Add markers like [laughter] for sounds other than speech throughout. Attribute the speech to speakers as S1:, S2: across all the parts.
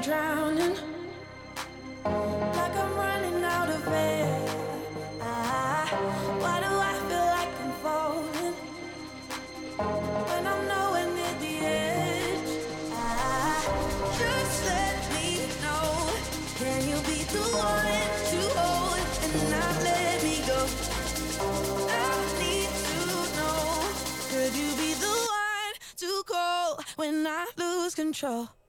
S1: I'm drowning. Like I'm running out of air. Ah, why do I feel like I'm falling? When I'm nowhere near the edge. Ah, just let me know. Can you be the one to hold and not let me go? I need to know. Could you be the one to call when I lose control?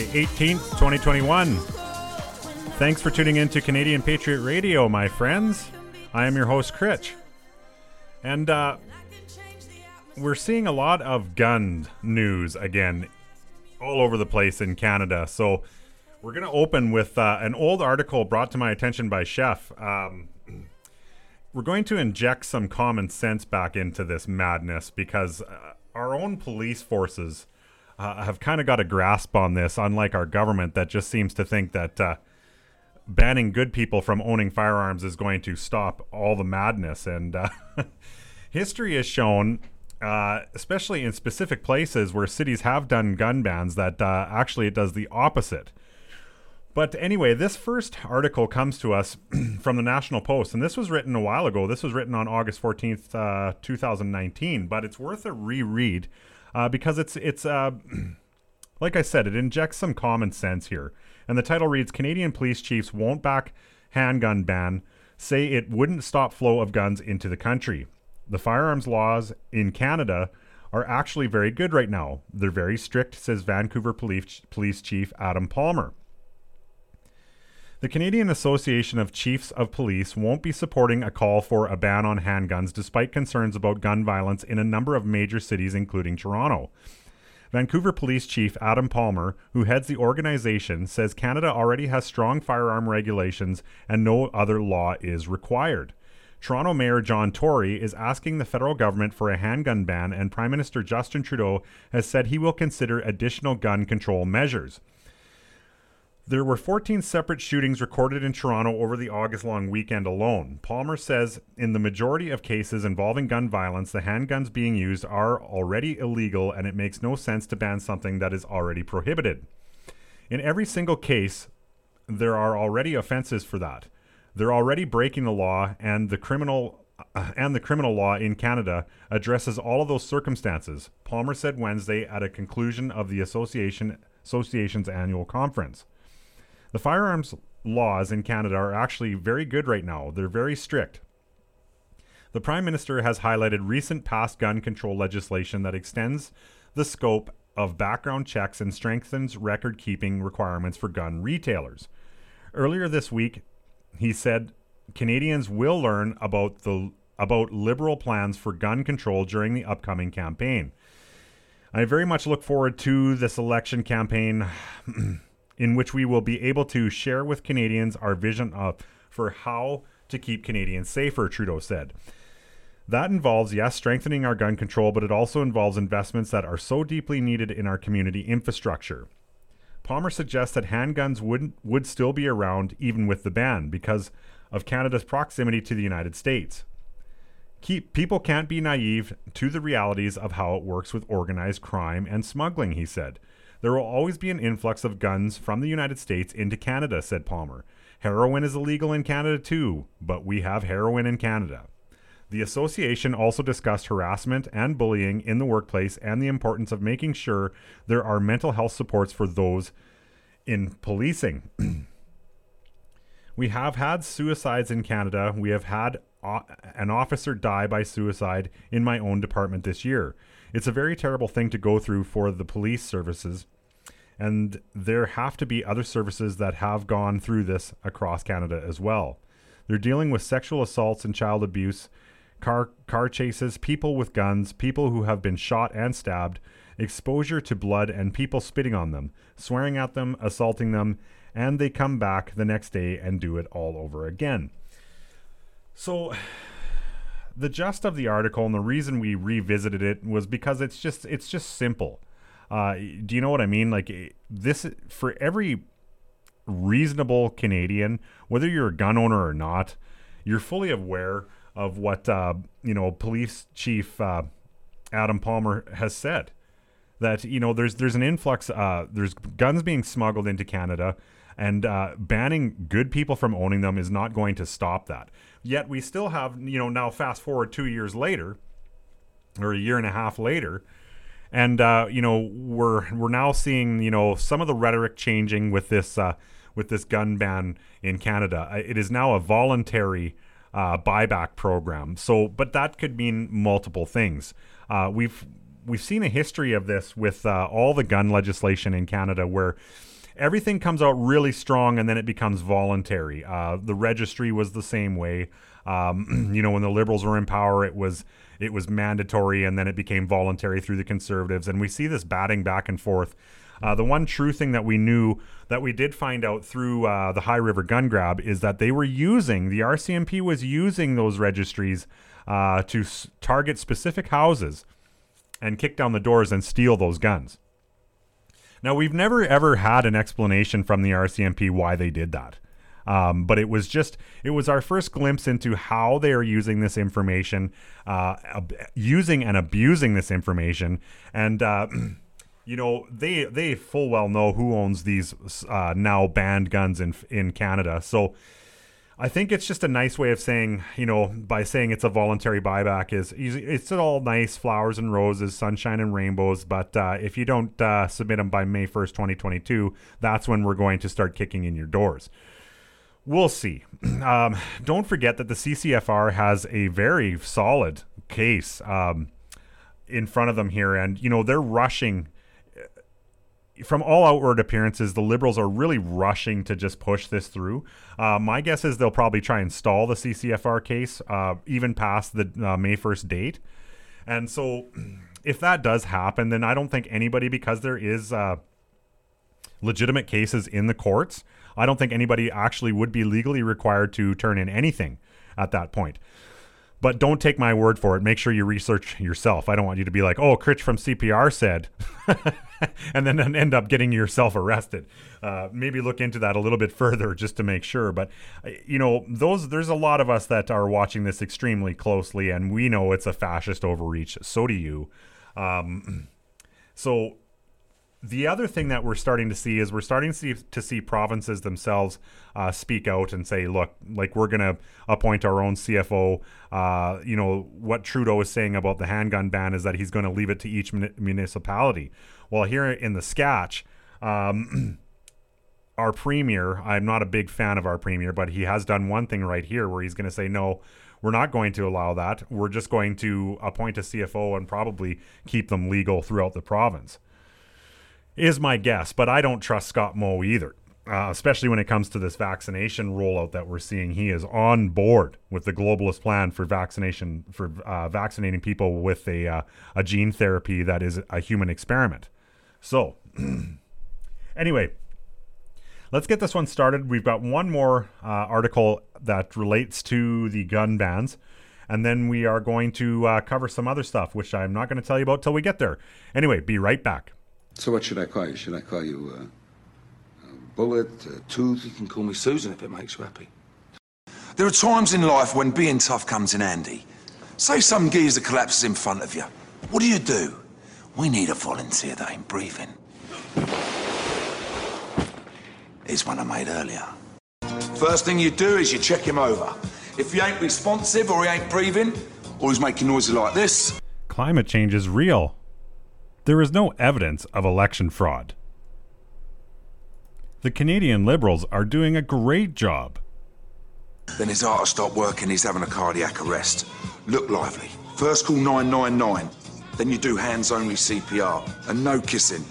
S2: February 18th, 2021. Thanks for tuning in to Canadian Patriot Radio, my friends. I am your host, Critch. And uh, we're seeing a lot of gun news again all over the place in Canada. So we're going to open with uh, an old article brought to my attention by Chef. Um, [clears throat] we're going to inject some common sense back into this madness because uh, our own police forces uh, have kind of got a grasp on this, unlike our government that just seems to think that uh, banning good people from owning firearms is going to stop all the madness. And uh, [laughs] history has shown, uh, especially in specific places where cities have done gun bans, that uh, actually it does the opposite. But anyway, this first article comes to us [clears throat] from the National Post, and this was written a while ago. This was written on August 14th, uh, 2019, but it's worth a reread uh, because it's, it's uh, [clears throat] like I said, it injects some common sense here. And the title reads Canadian police chiefs won't back handgun ban, say it wouldn't stop flow of guns into the country. The firearms laws in Canada are actually very good right now. They're very strict, says Vancouver Police, Police Chief Adam Palmer. The Canadian Association of Chiefs of Police won't be supporting a call for a ban on handguns despite concerns about gun violence in a number of major cities, including Toronto. Vancouver Police Chief Adam Palmer, who heads the organization, says Canada already has strong firearm regulations and no other law is required. Toronto Mayor John Tory is asking the federal government for a handgun ban, and Prime Minister Justin Trudeau has said he will consider additional gun control measures. There were 14 separate shootings recorded in Toronto over the August long weekend alone. Palmer says in the majority of cases involving gun violence, the handguns being used are already illegal and it makes no sense to ban something that is already prohibited. In every single case, there are already offenses for that. They're already breaking the law and the criminal uh, and the criminal law in Canada addresses all of those circumstances. Palmer said Wednesday at a conclusion of the association association's annual conference. The firearms laws in Canada are actually very good right now. They're very strict. The Prime Minister has highlighted recent past gun control legislation that extends the scope of background checks and strengthens record keeping requirements for gun retailers. Earlier this week, he said Canadians will learn about the about liberal plans for gun control during the upcoming campaign. I very much look forward to this election campaign [clears throat] in which we will be able to share with Canadians our vision of for how to keep Canadians safer, Trudeau said. That involves, yes, strengthening our gun control, but it also involves investments that are so deeply needed in our community infrastructure. Palmer suggests that handguns wouldn't would still be around even with the ban because of Canada's proximity to the United States. Keep, people can't be naive to the realities of how it works with organized crime and smuggling, he said. There will always be an influx of guns from the United States into Canada, said Palmer. Heroin is illegal in Canada too, but we have heroin in Canada. The association also discussed harassment and bullying in the workplace and the importance of making sure there are mental health supports for those in policing. [clears throat] we have had suicides in Canada. We have had uh, an officer die by suicide in my own department this year. It's a very terrible thing to go through for the police services. And there have to be other services that have gone through this across Canada as well. They're dealing with sexual assaults and child abuse, car car chases, people with guns, people who have been shot and stabbed, exposure to blood and people spitting on them, swearing at them, assaulting them, and they come back the next day and do it all over again. So the gist of the article and the reason we revisited it was because it's just it's just simple. Uh, do you know what I mean? Like eh, this for every reasonable Canadian, whether you're a gun owner or not, you're fully aware of what uh, you know police chief uh, Adam Palmer has said that you know there's there's an influx uh, there's guns being smuggled into Canada and uh, banning good people from owning them is not going to stop that. Yet we still have you know now fast forward two years later or a year and a half later. And uh, you know we're we're now seeing you know some of the rhetoric changing with this uh, with this gun ban in Canada. It is now a voluntary uh, buyback program. So, but that could mean multiple things. Uh, we've we've seen a history of this with uh, all the gun legislation in Canada, where everything comes out really strong and then it becomes voluntary. Uh, the registry was the same way. Um, [clears throat] you know, when the Liberals were in power, it was it was mandatory and then it became voluntary through the Conservatives, and we see this batting back and forth. Uh, the one true thing that we knew that we did find out through uh, the High River gun grab is that they were using the RCMP was using those registries uh, to s- target specific houses and kick down the doors and steal those guns. Now we've never ever had an explanation from the RCMP why they did that. Um, but it was just it was our first glimpse into how they are using this information, uh, ab- using and abusing this information, and uh, [clears throat] you know they they full well know who owns these uh, now banned guns in in Canada. So I think it's just a nice way of saying you know by saying it's a voluntary buyback is it's all nice flowers and roses, sunshine and rainbows. But uh, if you don't uh, submit them by May first, twenty twenty two, that's when we're going to start kicking in your doors. We'll see. [clears throat] Um, don't forget that the CCFR has a very solid case um, in front of them here, and you know they're rushing from all outward appearances, the Liberals are really rushing to just push this through. Uh, my guess is they'll probably try and stall the CCFR case uh, even past the uh, May 1st date. And so, [clears throat] if that does happen, then I don't think anybody, because there is uh, legitimate cases in the courts, I don't think anybody actually would be legally required to turn in anything at that point. But don't take my word for it. Make sure you research yourself. I don't want you to be like, oh, Critch from CPR said, [laughs] [laughs] and then end up getting yourself arrested. Uh, maybe look into that a little bit further just to make sure. But uh, you know, those there's a lot of us that are watching this extremely closely, and we know it's a fascist overreach. So do you. Um, [clears throat] so the other thing that we're starting to see is we're starting to see, to see provinces themselves uh, speak out and say, look, like we're going to appoint our own CFO. Uh, you know, what Trudeau is saying about the handgun ban is that he's going to leave it to each municipality. Well, here in the Sask, um, [clears throat] our premier, I'm not a big fan of our premier, but he has done one thing right here where he's going to say, no, we're not going to allow that. We're just going to appoint a CFO and probably keep them legal throughout the province is my guess, but I don't trust Scott Moe either. Uh, especially when it comes to this vaccination rollout that we're seeing, he is on board with the globalist plan for vaccination for uh, vaccinating people with a uh, a gene therapy that is a human experiment. So, [clears throat] anyway, let's get this one started. We've got one more uh, article that relates to the gun bans, and then we are going to uh, cover some other stuff, which I'm not going to tell you about till we get there. Anyway, be right back.
S3: So what should I call you? Should I call you uh, uh, Bullet, uh, Tooth?
S4: You can call me Susan if it makes you happy. There are times in life when being tough comes in handy. Say some geezer collapses in front of you. What do you do? We need a volunteer that ain't breathing. Here's one I made earlier. First thing you do is you check him over. If he ain't responsive or he ain't breathing, or he's making noises like this,
S2: Climate change is real. There is no evidence of election fraud. The Canadian Liberals are doing a great job.
S4: then his heart will stop working, he's having a cardiac arrest. Look lively. First call 999. Then you do hands only CPR and no kissing.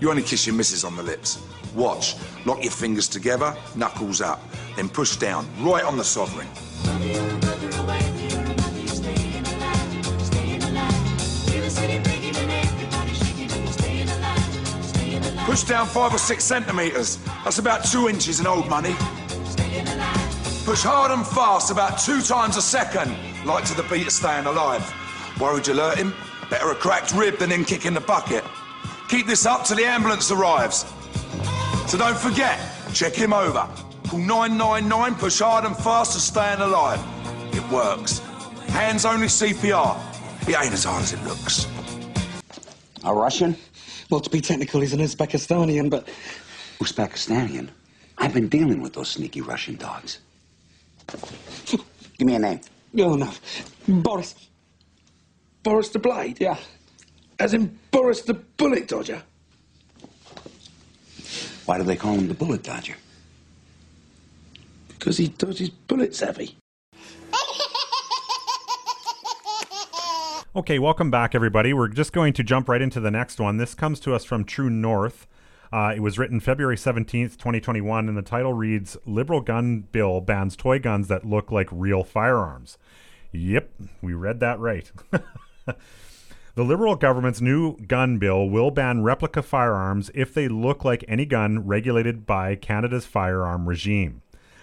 S4: You only kiss your missus on the lips. Watch. Lock your fingers together, knuckles up. Then push down, right on the sovereign. Push down five or six centimetres. That's about two inches in old money. Push hard and fast, about two times a second, like to the beat of staying alive. Worried you'll hurt him? Better a cracked rib than him kicking the bucket. Keep this up till the ambulance arrives. So don't forget, check him over. Call 999, push hard and fast to staying alive. It works. Hands only CPR. It ain't as hard as it looks.
S5: A Russian?
S6: Well, to be technical, he's an Uzbekistanian, but
S5: Uzbekistanian? I've been dealing with those sneaky Russian dogs. Give me a name.
S6: oh no, Boris.
S7: Boris the Blade?
S6: Yeah,
S7: As in Boris the Bullet Dodger?
S5: Why do they call him the Bullet Dodger?
S7: Because he dodges bullets heavy. [laughs]
S2: Okay, welcome back, everybody. We're just going to jump right into the next one. This comes to us from True North. Uh, it was written February 17th, 2021, and the title reads Liberal Gun Bill Bans Toy Guns That Look Like Real Firearms. Yep, we read that right. [laughs] [laughs] The Liberal government's new gun bill will ban replica firearms if they look like any gun regulated by Canada's firearm regime.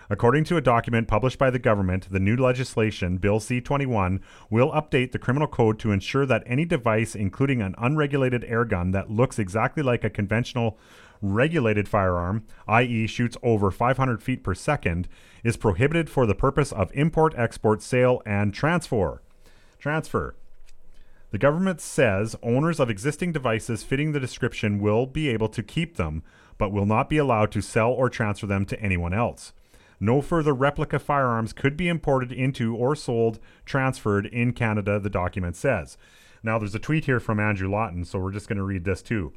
S2: According to a document published by the government, the new legislation, Bill C 21, will update the criminal code to ensure that any device, including an unregulated air gun that looks exactly like a conventional regulated firearm, i.e., shoots over 500 feet per second, is prohibited for the purpose of import, export, sale, and transfer. Transfer. The government says owners of existing devices fitting the description will be able to keep them, but will not be allowed to sell or transfer them to anyone else. No further replica firearms could be imported into or sold, transferred in Canada, the document says. Now, there's a tweet here from Andrew Lawton, so we're just going to read this too.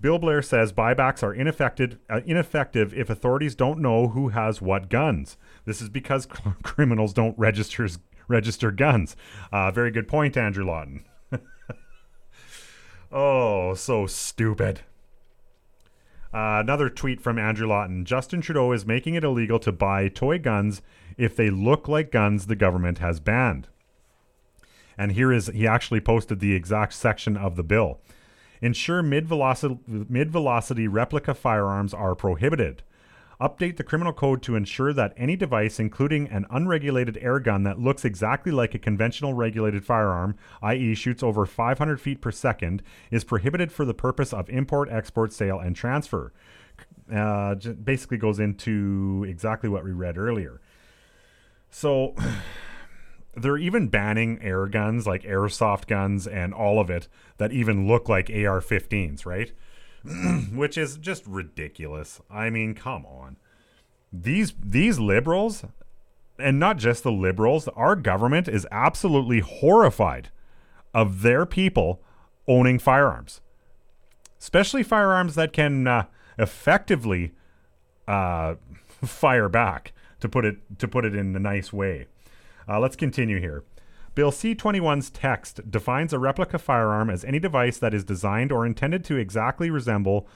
S2: Bill Blair says buybacks are ineffective, uh, ineffective if authorities don't know who has what guns. This is because [laughs] criminals don't registers, register guns. Uh, very good point, Andrew Lawton. Oh, so stupid. Uh, another tweet from Andrew Lawton. Justin Trudeau is making it illegal to buy toy guns if they look like guns the government has banned. And here is he actually posted the exact section of the bill. Ensure mid-velocity, mid-velocity replica firearms are prohibited. Update the criminal code to ensure that any device, including an unregulated air gun that looks exactly like a conventional regulated firearm, i.e., shoots over 500 feet per second, is prohibited for the purpose of import, export, sale, and transfer. Uh, basically goes into exactly what we read earlier. So [sighs] they're even banning air guns like airsoft guns and all of it that even look like AR 15s, right? [clears throat] Which is just ridiculous. I mean, come on. These these liberals and not just the liberals, our government is absolutely horrified of their people owning firearms. Especially firearms that can uh, effectively uh, [laughs] fire back to put it to put it in a nice way. Uh, let's continue here. Bill C 21's text defines a replica firearm as any device that is designed or intended to exactly resemble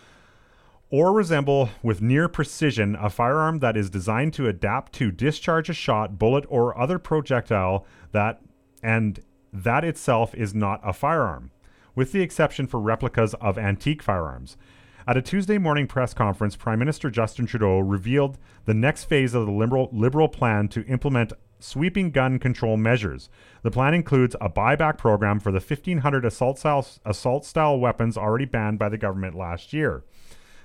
S2: or resemble with near precision a firearm that is designed to adapt to discharge a shot, bullet, or other projectile that and that itself is not a firearm, with the exception for replicas of antique firearms. At a Tuesday morning press conference, Prime Minister Justin Trudeau revealed the next phase of the liberal, liberal plan to implement sweeping gun control measures. The plan includes a buyback program for the 1,500 assault style, assault style weapons already banned by the government last year.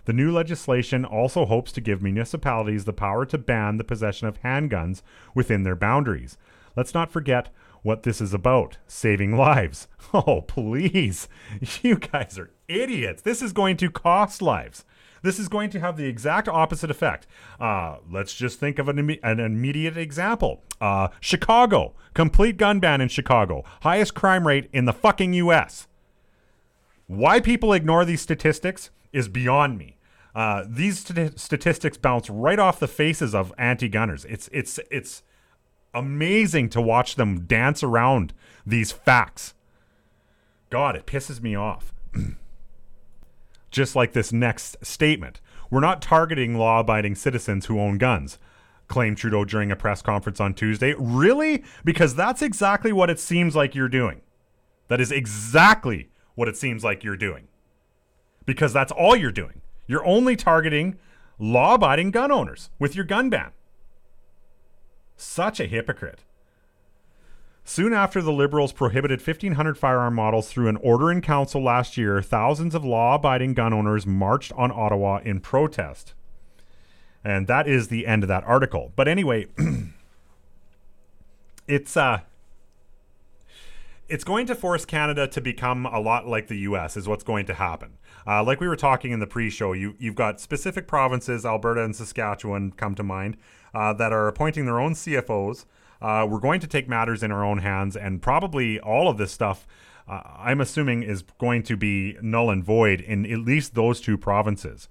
S2: The new legislation also hopes to give municipalities the power to ban the possession of handguns within their boundaries. Let's not forget what this is about saving lives. [laughs] Oh, please. [laughs] You guys are idiots. This is going to cost lives. This is going to have the exact opposite effect. Uh, let's just think of an, an immediate example. Uh, Chicago, complete gun ban in Chicago, highest crime rate in the fucking U.S. Why people ignore these statistics is beyond me. Uh, these st- statistics bounce right off the faces of anti-gunners. It's it's it's amazing to watch them dance around these facts. God, it pisses me off. [clears throat] just like this next statement. We're not targeting law abiding citizens who own guns, claimed Trudeau during a press conference on Tuesday. Really? Because that's exactly what it seems like you're doing. That is exactly what it seems like you're doing. Because that's all you're doing. You're only targeting law abiding gun owners with your gun ban. Such a hypocrite. Soon after the Liberals prohibited 1,500 firearm models through an order in council last year, thousands of law abiding gun owners marched on Ottawa in protest. And that is the end of that article. But anyway, [clears throat] it's uh it's going to force Canada to become a lot like the U.S. is what's going to happen. Uh, like we were talking in the pre-show, you you've got specific provinces, Alberta and Saskatchewan, come to mind, uh, that are appointing their own CFOs. Uh, we're going to take matters in our own hands, and probably all of this stuff. Uh, I'm assuming is going to be null and void in at least those two provinces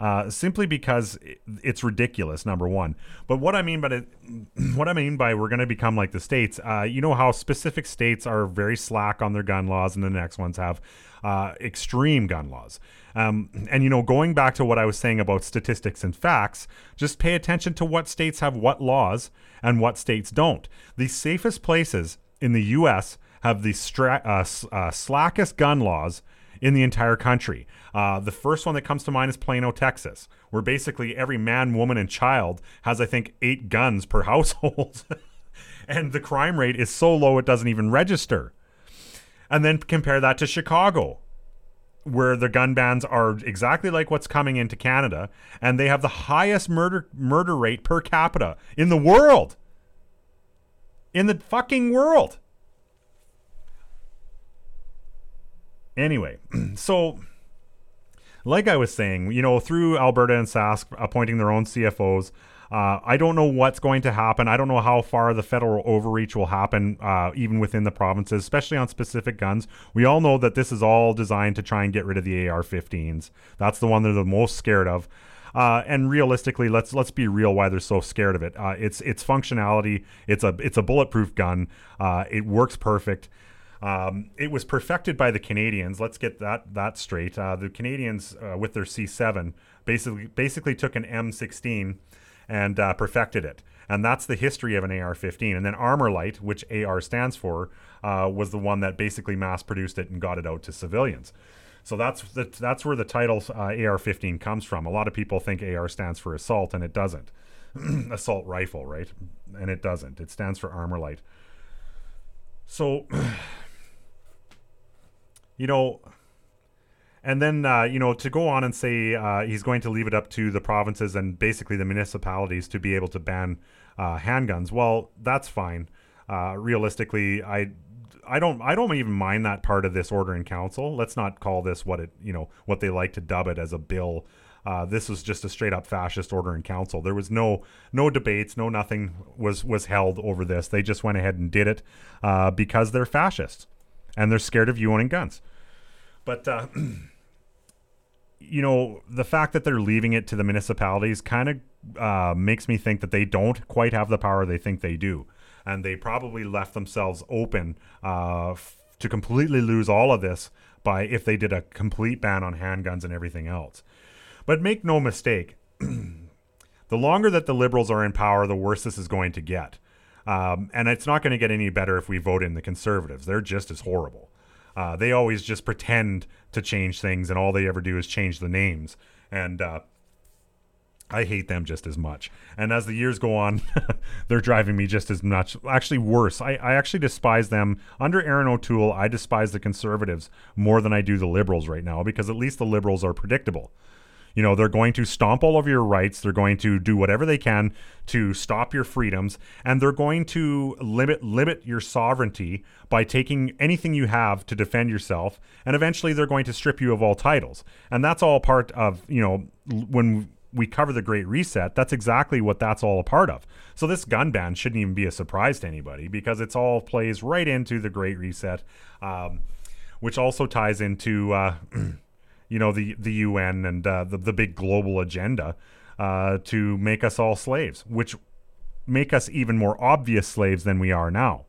S2: uh, simply because it's ridiculous. Number one, but what I mean by [clears throat] what I mean by we're going to become like the states. Uh, you know how specific states are very slack on their gun laws, and the next ones have uh, extreme gun laws. Um, and you know, going back to what I was saying about statistics and facts, just pay attention to what states have what laws and what states don't. The safest places in the U.S. have the stra- uh, uh, slackest gun laws in the entire country. Uh, the first one that comes to mind is Plano, Texas, where basically every man, woman, and child has, I think, eight guns per [laughs] household. and the crime rate is so low it doesn't even register. And then compare that to Chicago, where the gun bans are exactly like what's coming into Canada, and they have the highest murder murder rate per capita in the world. In the fucking world. Anyway, [clears throat] so like I was saying, you know, through Alberta and Sask appointing their own CFOs, uh, I don't know what's going to happen. I don't know how far the federal overreach will happen, uh, even within the provinces, especially on specific guns. We all know that this is all designed to try and get rid of the AR-15s. That's the one they're the most scared of. Uh, and realistically, let's let's be real. Why they're so scared of it? Uh, it's its functionality. It's a it's a bulletproof gun. Uh, it works perfect. Um, it was perfected by the Canadians. Let's get that that straight. Uh, the Canadians, uh, with their C7, basically basically took an M16 and uh, perfected it, and that's the history of an AR-15. And then ArmaLite, which AR stands for, uh, was the one that basically mass-produced it and got it out to civilians. So that's the, that's where the title uh, AR-15 comes from. A lot of people think AR stands for assault, and it doesn't. [clears throat] assault rifle, right? And it doesn't. It stands for ArmaLite. So [clears throat] you know, and then uh, you know to go on and say uh, he's going to leave it up to the provinces and basically the municipalities to be able to ban uh, handguns. Well, that's fine. Uh, realistically, I. I don't. I don't even mind that part of this order in council. Let's not call this what it. You know what they like to dub it as a bill. Uh, this was just a straight up fascist order in council. There was no no debates, no nothing was was held over this. They just went ahead and did it uh, because they're fascists and they're scared of you owning guns. But [clears throat] you know, the fact that they're leaving it to the municipalities kind of uh, makes me think that they don't quite have the power they think they do, and they probably left themselves open uh, f- to completely lose all of this by if they did a complete ban on handguns and everything else. But make no mistake, [clears throat] the longer that the liberals are in power, the worse this is going to get. Um, and it's not going to get any better if we vote in the conservatives. They're just as horrible. Uh, they always just pretend to change things, and all they ever do is change the names. And uh, I hate them just as much. And as the years go on, [laughs] they're driving me just as much. Actually, worse. I, I actually despise them. Under Erin O'Toole, I despise the conservatives more than I do the liberals right now because at least the liberals are predictable. You know, they're going to stomp all over your rights. They're going to do whatever they can to stop your freedoms, and they're going to limit limit your sovereignty by taking anything you have to defend yourself. And eventually, they're going to strip you of all titles. And that's all part of you know when we cover the Great Reset, that's exactly what that's all a part of. So this gun ban shouldn't even be a surprise to anybody because it's all plays right into the Great Reset, um, which also ties into uh, [clears throat] you know the the UN and uh, the the big global agenda uh, to make us all slaves, which make us even more obvious slaves than we are now.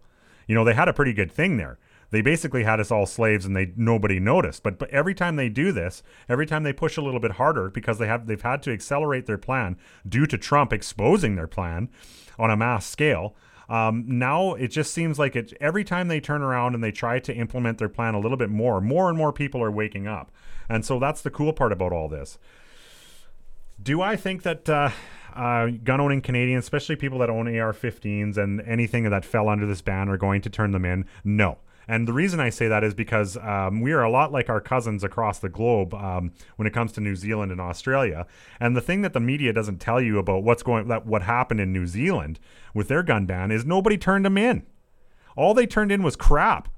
S2: You know they had a pretty good thing there. They basically had us all slaves and they nobody noticed. But, but every time they do this, every time they push a little bit harder because they have they've had to accelerate their plan due to Trump exposing their plan on a mass scale. Um, now it just seems like it every time they turn around and they try to implement their plan a little bit more, more and more people are waking up. And so that's the cool part about all this. Do I think that uh, uh, gun owning Canadians, especially people that own AR 15s and anything that fell under this ban, are going to turn them in? No. And the reason I say that is because um, we are a lot like our cousins across the globe um, when it comes to New Zealand and Australia. And the thing that the media doesn't tell you about what's going that what happened in New Zealand with their gun ban is nobody turned them in. All they turned in was crap.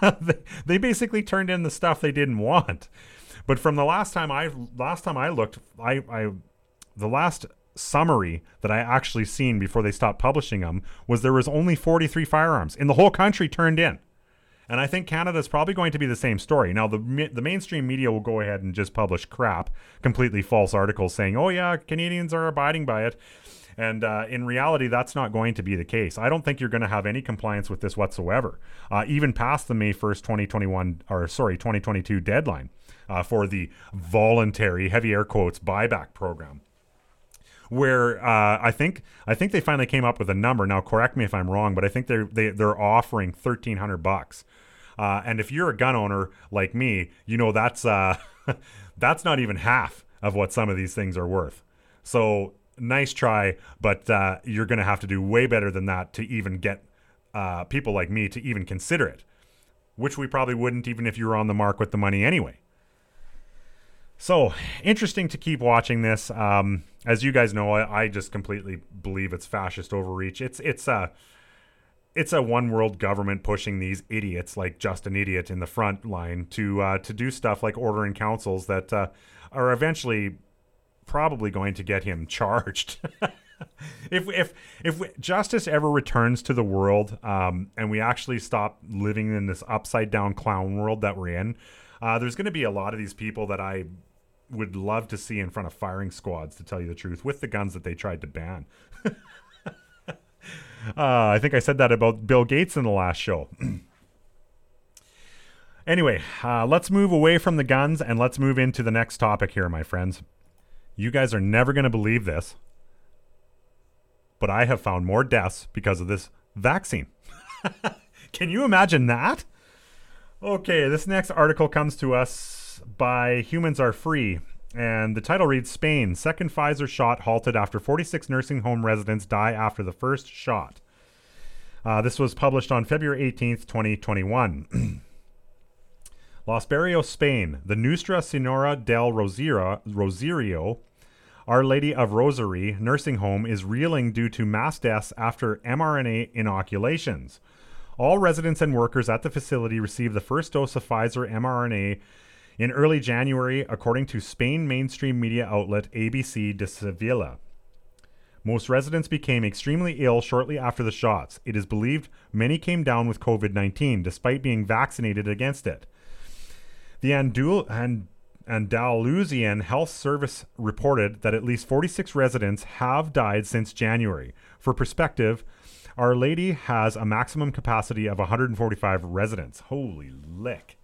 S2: [laughs] they, they basically turned in the stuff they didn't want. But from the last time I last time I looked, I, I the last summary that I actually seen before they stopped publishing them was there was only 43 firearms in the whole country turned in. And I think Canada's probably going to be the same story. Now, the the mainstream media will go ahead and just publish crap, completely false articles saying, "Oh yeah, Canadians are abiding by it." And uh, in reality, that's not going to be the case. I don't think you're going to have any compliance with this whatsoever, uh, even past the May 1st, 2021, or sorry, 2022 deadline uh, for the voluntary, heavy air quotes, buyback program where uh, I think I think they finally came up with a number. Now, correct me if I'm wrong, but I think they're they, they're offering thirteen hundred bucks. Uh, and if you're a gun owner like me, you know that's uh, [laughs] that's not even half of what some of these things are worth. So nice try, but uh, you're going to have to do way better than that to even get uh, people like me to even consider it, which we probably wouldn't even if you were on the mark with the money anyway. So interesting to keep watching this. Um, as you guys know, I, I, just completely believe it's fascist overreach. It's it's a it's a one world government pushing these idiots like just an idiot in the front line to uh, to do stuff like ordering councils that uh, are eventually probably going to get him [laughs] charged. [laughs] if if if justice ever returns to the world um, and we actually stop living in this upside down clown world that we're in, uh, there's going to be a lot of these people that I would love to see in front of firing squads, to tell you the truth, with the guns that they tried to ban. [laughs] uh, I think I said that about Bill Gates in the last show. [clears throat] anyway, uh, let's move away from the guns and let's move into the next topic here, my friends. You guys are never going to believe this, but I have found more deaths because of this vaccine. [laughs] Can you imagine that? Okay, this next article comes to us by Humans Are Free. And the title reads Spain, second Pfizer shot halted after 46 nursing home residents die after the first shot. Uh, this was published on February 18th, 2021. [clears throat] Los Barrios, Spain. The Nuestra Senora del Rosario, Rosario, Our Lady of Rosary nursing home is reeling due to mass deaths after mRNA inoculations. All residents and workers at the facility received the first dose of Pfizer mRNA in early January, according to Spain mainstream media outlet ABC de Sevilla. Most residents became extremely ill shortly after the shots. It is believed many came down with COVID 19 despite being vaccinated against it. The Andul- and Andalusian Health Service reported that at least 46 residents have died since January. For perspective, Our Lady has a maximum capacity of 145 residents. Holy lick.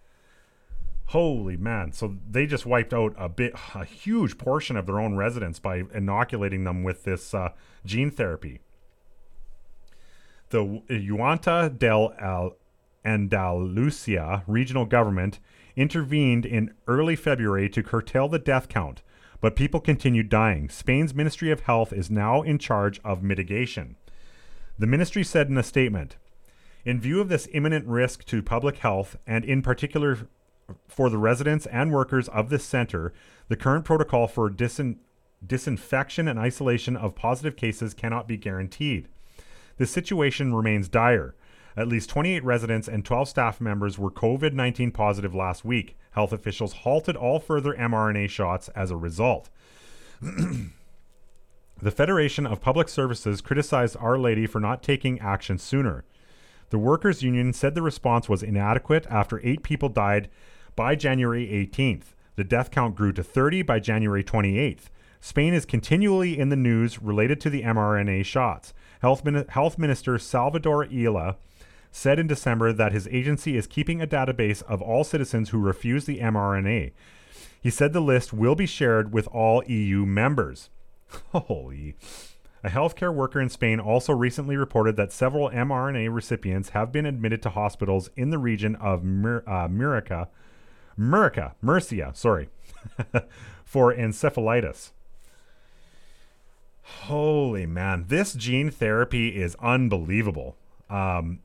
S2: Holy man! So they just wiped out a bit, a huge portion of their own residents by inoculating them with this uh, gene therapy. The Junta del Andalusia regional government intervened in early February to curtail the death count, but people continued dying. Spain's Ministry of Health is now in charge of mitigation. The ministry said in a statement, in view of this imminent risk to public health, and in particular for the residents and workers of this center, the current protocol for disin- disinfection and isolation of positive cases cannot be guaranteed. The situation remains dire. At least 28 residents and 12 staff members were COVID 19 positive last week. Health officials halted all further mRNA shots as a result. [clears throat] the Federation of Public Services criticized Our Lady for not taking action sooner. The workers' union said the response was inadequate after eight people died by January 18th. The death count grew to 30 by January 28th. Spain is continually in the news related to the mRNA shots. Health, Min- Health Minister Salvador Illa said in December that his agency is keeping a database of all citizens who refuse the mRNA. He said the list will be shared with all EU members. [laughs] Holy. A healthcare worker in Spain also recently reported that several mRNA recipients have been admitted to hospitals in the region of Mur- uh, Murica, Murica, Murcia, sorry, [laughs] for encephalitis. Holy man, this gene therapy is unbelievable. Um,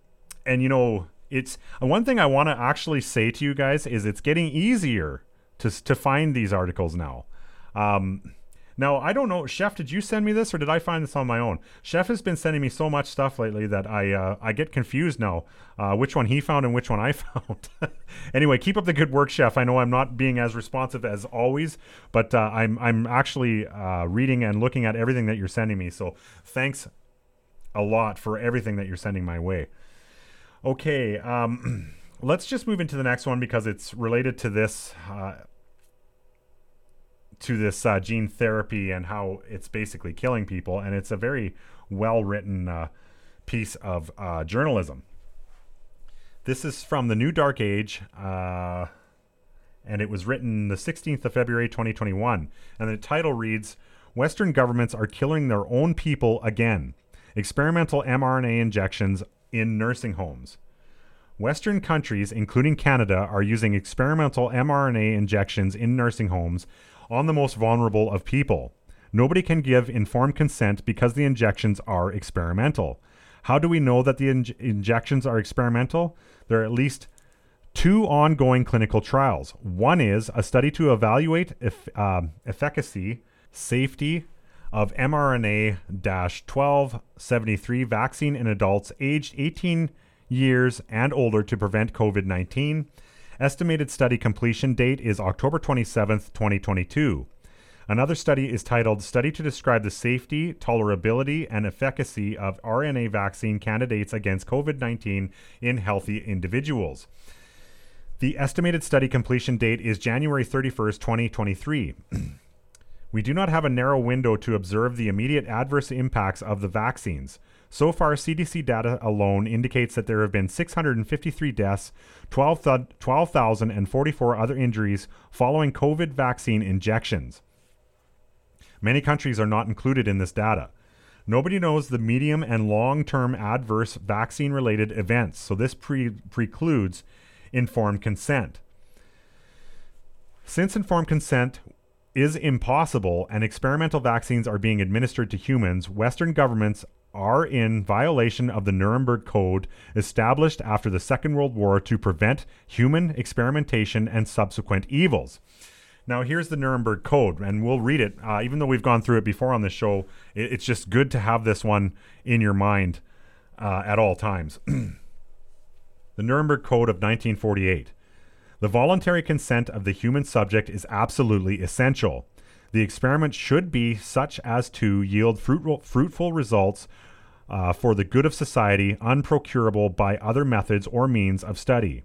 S2: and you know, it's uh, one thing I want to actually say to you guys is it's getting easier to to find these articles now. Um, now I don't know, Chef. Did you send me this or did I find this on my own? Chef has been sending me so much stuff lately that I uh, I get confused now, uh, which one he found and which one I [laughs] found. anyway, keep up the good work, Chef. I know I'm not being as responsive as always, but uh, I'm I'm actually uh, reading and looking at everything that you're sending me. So thanks a lot for everything that you're sending my way. Okay, um, [clears throat] let's just move into the next one because it's related to this uh, to this uh, gene therapy and how it's basically killing people, and it's a very well written uh, piece of uh, journalism. This is from the New Dark Age, uh, and it was written the 16th of February 2021. And the title reads Western governments are killing their own people again. Experimental mRNA injections in nursing homes. Western countries, including Canada, are using experimental mRNA injections in nursing homes on the most vulnerable of people. Nobody can give informed consent because the injections are experimental. How do we know that the inj- injections are experimental? There are at least two ongoing clinical trials. One is a study to evaluate if, um, efficacy, safety of mRNA 1273 vaccine in adults aged 18 years and older to prevent COVID 19. Estimated study completion date is October 27th, 2022. Another study is titled Study to Describe the Safety, Tolerability, and Efficacy of RNA Vaccine Candidates Against COVID 19 in Healthy Individuals. The estimated study completion date is January 31st, 2023. [clears throat] we do not have a narrow window to observe the immediate adverse impacts of the vaccines. So far, CDC data alone indicates that there have been 653 deaths, 12,044 other injuries following COVID vaccine injections. Many countries are not included in this data. Nobody knows the medium and long term adverse vaccine related events, so this pre- precludes informed consent. Since informed consent is impossible and experimental vaccines are being administered to humans, Western governments are in violation of the Nuremberg Code established after the Second World War to prevent human experimentation and subsequent evils. Now, here's the Nuremberg Code, and we'll read it. Uh, even though we've gone through it before on this show, it, it's just good to have this one in your mind uh, at all times. [clears throat] the Nuremberg Code of 1948. The voluntary consent of the human subject is absolutely essential. The experiment should be such as to yield fruitful, results uh, for the good of society, unprocurable by other methods or means of study,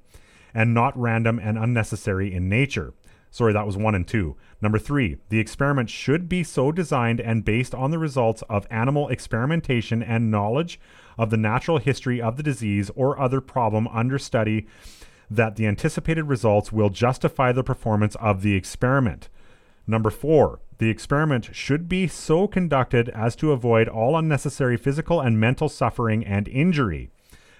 S2: and not random and unnecessary in nature. Sorry, that was one and two. Number three, the experiment should be so designed and based on the results of animal experimentation and knowledge of the natural history of the disease or other problem under study that the anticipated results will justify the performance of the experiment. Number four, the experiment should be so conducted as to avoid all unnecessary physical and mental suffering and injury.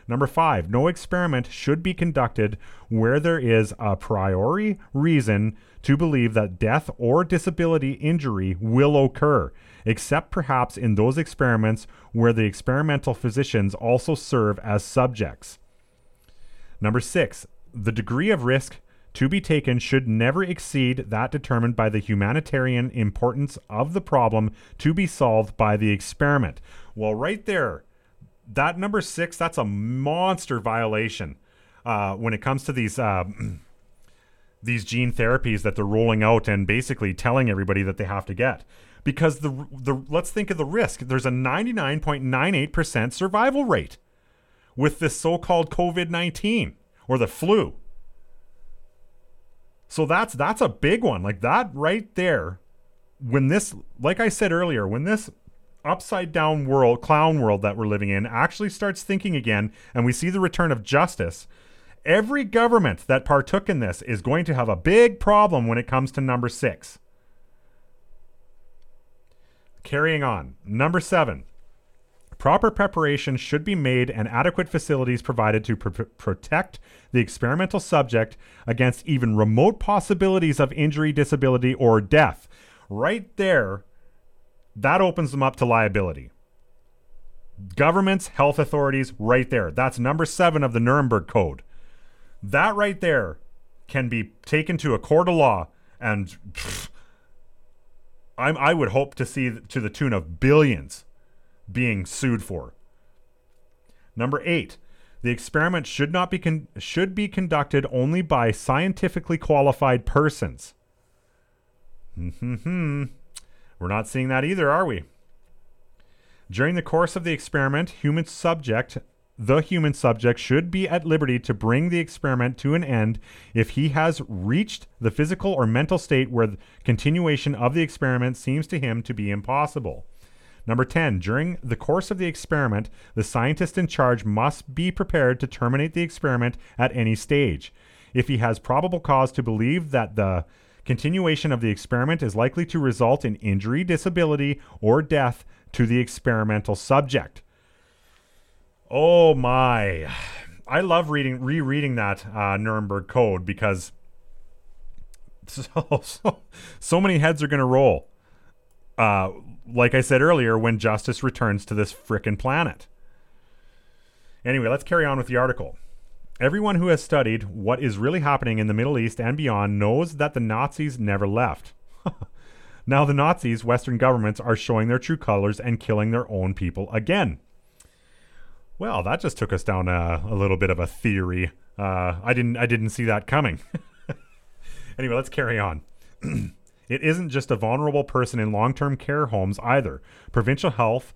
S2: Number five, no experiment should be conducted where there is a priori reason to believe that death or disability injury will occur, except perhaps in those experiments where the experimental physicians also serve as subjects. Number six, the degree of risk to be taken should never exceed that determined by the humanitarian importance of the problem to be solved by the experiment. Well, right there, that number six, that's a monster violation uh, when it comes to these. Uh, [clears throat] these gene therapies that they're rolling out and basically telling everybody that they have to get because the the let's think of the risk there's a 99.98% survival rate with this so-called COVID-19 or the flu so that's that's a big one. Like that right there. When this like I said earlier, when this upside down world, clown world that we're living in actually starts thinking again and we see the return of justice, every government that partook in this is going to have a big problem when it comes to number six. Carrying on. Number seven. Proper preparation should be made and adequate facilities provided to pr- protect the experimental subject against even remote possibilities of injury, disability, or death. Right there, that opens them up to liability. Governments, health authorities, right there. That's number seven of the Nuremberg Code. That right there can be taken to a court of law and pff, I would hope to see to the tune of billions being sued for. Number eight, the experiment should not be con- should be conducted only by scientifically qualified persons. Hmm. We're not seeing that either, are we? During the course of the experiment, human subject the human subject should be at liberty to bring the experiment to an end if he has reached the physical or mental state where continuation of the experiment seems to him to be impossible. Number 10, during the course of the experiment, the scientist in charge must be prepared to terminate the experiment at any stage. If he has probable cause to believe that the continuation of the experiment is likely to result in injury, disability, or death to the experimental subject. Oh my. I love reading rereading that uh, Nuremberg Code because [laughs] so, so, so many heads are going to roll. Uh, like I said earlier, when justice returns to this frickin' planet. Anyway, let's carry on with the article. Everyone who has studied what is really happening in the Middle East and beyond knows that the Nazis never left. [laughs] now, the Nazis, Western governments, are showing their true colors and killing their own people again. Well, that just took us down a, a little bit of a theory. Uh, I didn't I didn't see that coming. [laughs] anyway, let's carry on. [clears throat] it isn't just a vulnerable person in long-term care homes either. Provincial health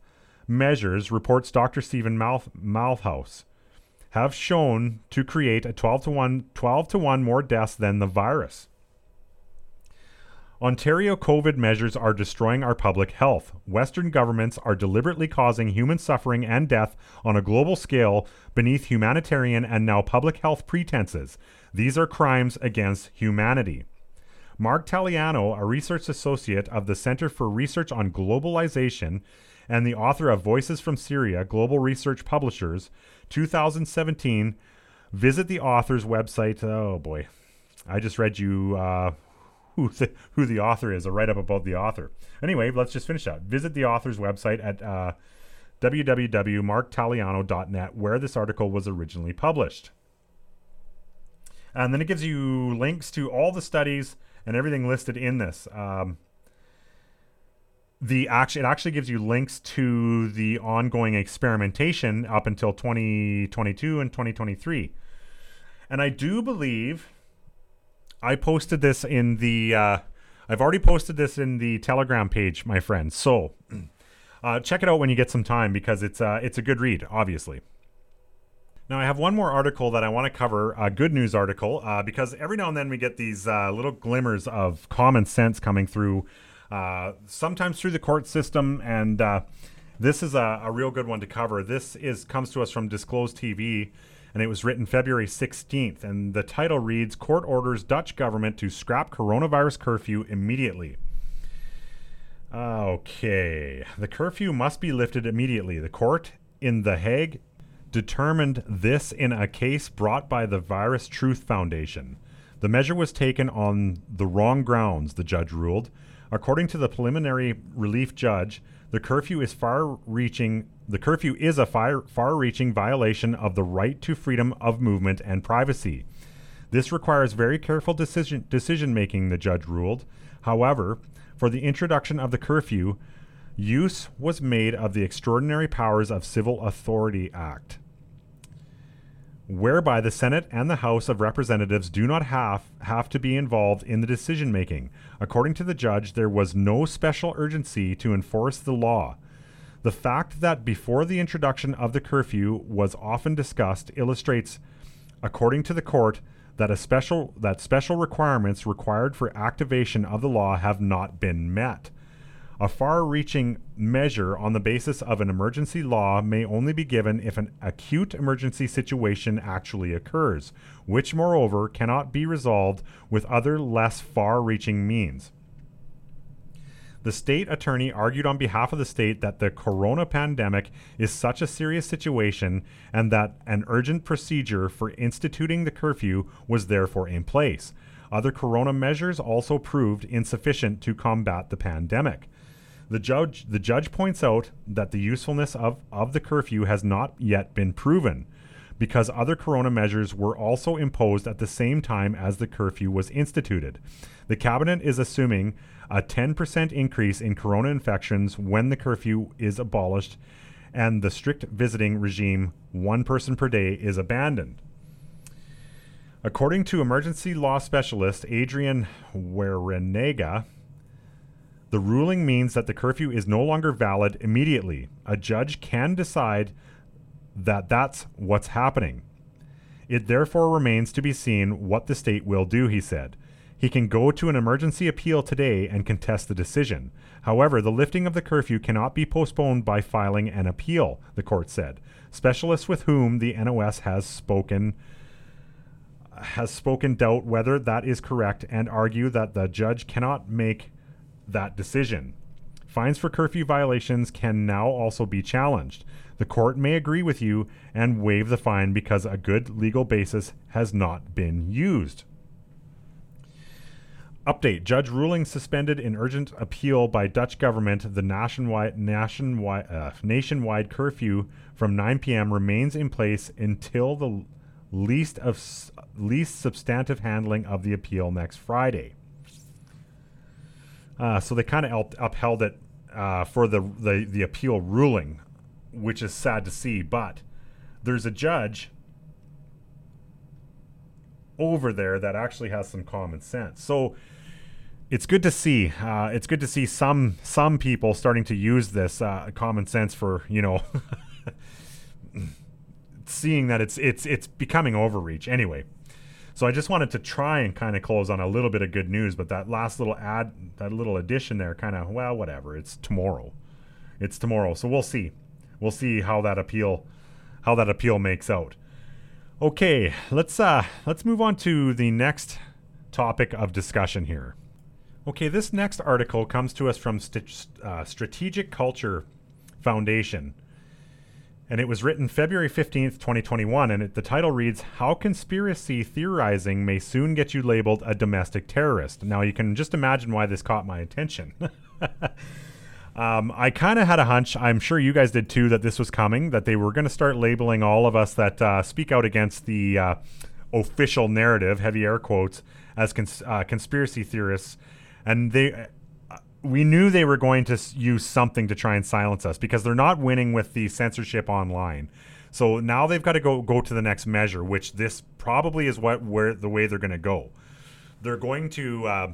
S2: measures reports Dr. Stephen Mouth, Malthouse have shown to create a 12 to 1 12 to 1 more deaths than the virus. Ontario COVID measures are destroying our public health. Western governments are deliberately causing human suffering and death on a global scale beneath humanitarian and now public health pretenses. These are crimes against humanity. Mark Taliano, a research associate of the Center for Research on Globalization and the author of Voices from Syria, Global Research Publishers, 2017, visit the author's website. Oh boy, I just read you uh, who the, who the author is, a write up about the author. Anyway, let's just finish that. Visit the author's website at uh, www.marktaliano.net, where this article was originally published. And then it gives you links to all the studies and everything listed in this. Um, the action it actually gives you links to the ongoing experimentation up until 2022 and 2023. And I do believe I posted this in the. Uh, I've already posted this in the Telegram page, my friends. So [clears throat] uh, check it out when you get some time because it's uh, it's a good read, obviously. Now I have one more article that I want to cover, a good news article, uh, because every now and then we get these uh, little glimmers of common sense coming through, uh, sometimes through the court system, and uh, this is a, a real good one to cover. This is comes to us from Disclosed TV and it was written February 16th. And the title reads Court orders Dutch government to scrap coronavirus curfew immediately. Okay. The curfew must be lifted immediately. The court in The Hague determined this in a case brought by the Virus Truth Foundation. The measure was taken on the wrong grounds, the judge ruled. According to the preliminary relief judge, the curfew is far-reaching the curfew is a far-reaching violation of the right to freedom of movement and privacy. This requires very careful decision decision making, the judge ruled. However, for the introduction of the curfew, use was made of the Extraordinary Powers of Civil Authority Act whereby the Senate and the House of Representatives do not have, have to be involved in the decision making. According to the judge, there was no special urgency to enforce the law. The fact that before the introduction of the curfew was often discussed illustrates, according to the court, that a special that special requirements required for activation of the law have not been met. A far reaching measure on the basis of an emergency law may only be given if an acute emergency situation actually occurs, which, moreover, cannot be resolved with other less far reaching means. The state attorney argued on behalf of the state that the corona pandemic is such a serious situation and that an urgent procedure for instituting the curfew was therefore in place. Other corona measures also proved insufficient to combat the pandemic. The judge, the judge points out that the usefulness of, of the curfew has not yet been proven because other corona measures were also imposed at the same time as the curfew was instituted. The cabinet is assuming a 10% increase in corona infections when the curfew is abolished and the strict visiting regime, one person per day, is abandoned. According to emergency law specialist Adrian Werenega, the ruling means that the curfew is no longer valid immediately. A judge can decide that that's what's happening. It therefore remains to be seen what the state will do, he said. He can go to an emergency appeal today and contest the decision. However, the lifting of the curfew cannot be postponed by filing an appeal, the court said. Specialists with whom the NOS has spoken has spoken doubt whether that is correct and argue that the judge cannot make that decision. Fines for curfew violations can now also be challenged. The court may agree with you and waive the fine because a good legal basis has not been used. Update: Judge ruling suspended in urgent appeal by Dutch government. The nationwide nationwide uh, nationwide curfew from 9 p.m. remains in place until the least of least substantive handling of the appeal next Friday. Uh, so they kind of up- upheld it uh, for the, the the appeal ruling, which is sad to see. But there's a judge over there that actually has some common sense. So it's good to see. Uh, it's good to see some some people starting to use this uh, common sense for you know [laughs] seeing that it's it's it's becoming overreach anyway. So I just wanted to try and kind of close on a little bit of good news, but that last little ad, that little addition there, kind of well, whatever. It's tomorrow. It's tomorrow, so we'll see. We'll see how that appeal, how that appeal makes out. Okay, let's uh let's move on to the next topic of discussion here. Okay, this next article comes to us from St- uh, Strategic Culture Foundation and it was written February 15th, 2021, and it, the title reads How Conspiracy Theorizing May Soon Get You Labeled a Domestic Terrorist. Now, you can just imagine why this caught my attention. [laughs] um, I kind of had a hunch, I'm sure you guys did too, that this was coming, that they were going to start labeling all of us that uh, speak out against the uh, official narrative, heavy air quotes, as cons- uh, conspiracy theorists. And they we knew they were going to use something to try and silence us because they're not winning with the censorship online. So now they've got to go go to the next measure, which this probably is what where the way they're going to go. They're going to. Uh,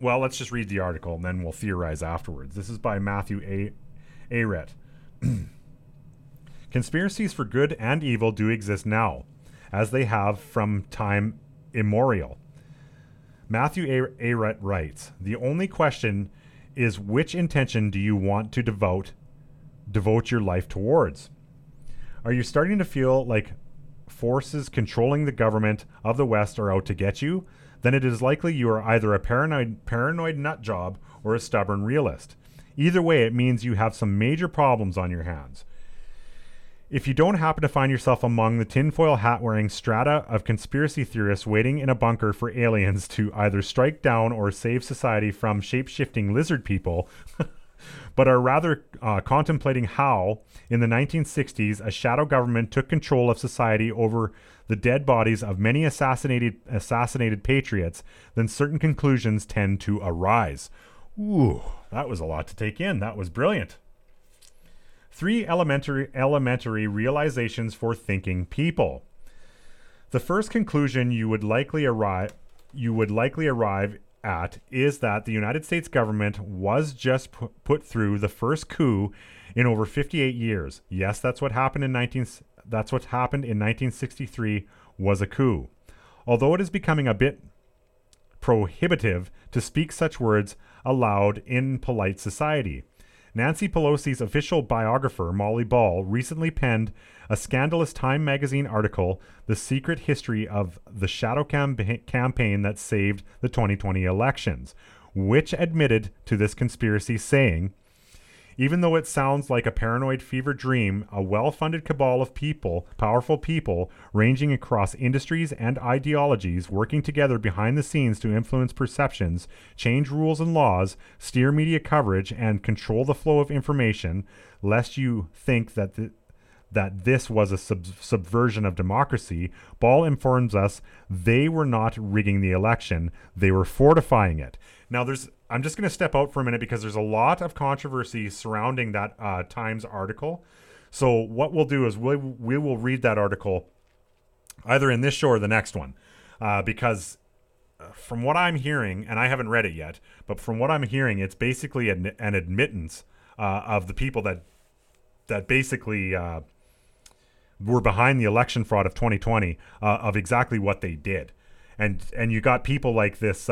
S2: well, let's just read the article and then we'll theorize afterwards. This is by Matthew A. Ehret. [clears throat] Conspiracies for good and evil do exist now, as they have from time immemorial. Matthew A- Ehret writes, "The only question is which intention do you want to devote devote your life towards? Are you starting to feel like forces controlling the government of the West are out to get you? Then it is likely you are either a paranoid paranoid nut job or a stubborn realist. Either way, it means you have some major problems on your hands." If you don't happen to find yourself among the tinfoil hat wearing strata of conspiracy theorists waiting in a bunker for aliens to either strike down or save society from shape shifting lizard people, [laughs] but are rather uh, contemplating how, in the 1960s, a shadow government took control of society over the dead bodies of many assassinated, assassinated patriots, then certain conclusions tend to arise. Ooh, that was a lot to take in. That was brilliant. Three elementary elementary realizations for thinking people. The first conclusion you would likely arrive you would likely arrive at is that the United States government was just pu- put through the first coup in over 58 years. Yes, that's what happened in 19 that's what happened in 1963 was a coup. Although it is becoming a bit prohibitive to speak such words, aloud in polite society. Nancy Pelosi's official biographer, Molly Ball, recently penned a scandalous Time magazine article, The Secret History of the Shadow cam- Campaign That Saved the 2020 Elections, which admitted to this conspiracy, saying, even though it sounds like a paranoid fever dream, a well funded cabal of people, powerful people, ranging across industries and ideologies, working together behind the scenes to influence perceptions, change rules and laws, steer media coverage, and control the flow of information, lest you think that the, that this was a sub- subversion of democracy, Ball informs us they were not rigging the election, they were fortifying it. Now, there's I'm just going to step out for a minute because there's a lot of controversy surrounding that uh, Times article. So what we'll do is we we will read that article either in this show or the next one, uh, because uh, from what I'm hearing, and I haven't read it yet, but from what I'm hearing, it's basically an, an admittance uh, of the people that that basically uh, were behind the election fraud of 2020 uh, of exactly what they did, and and you got people like this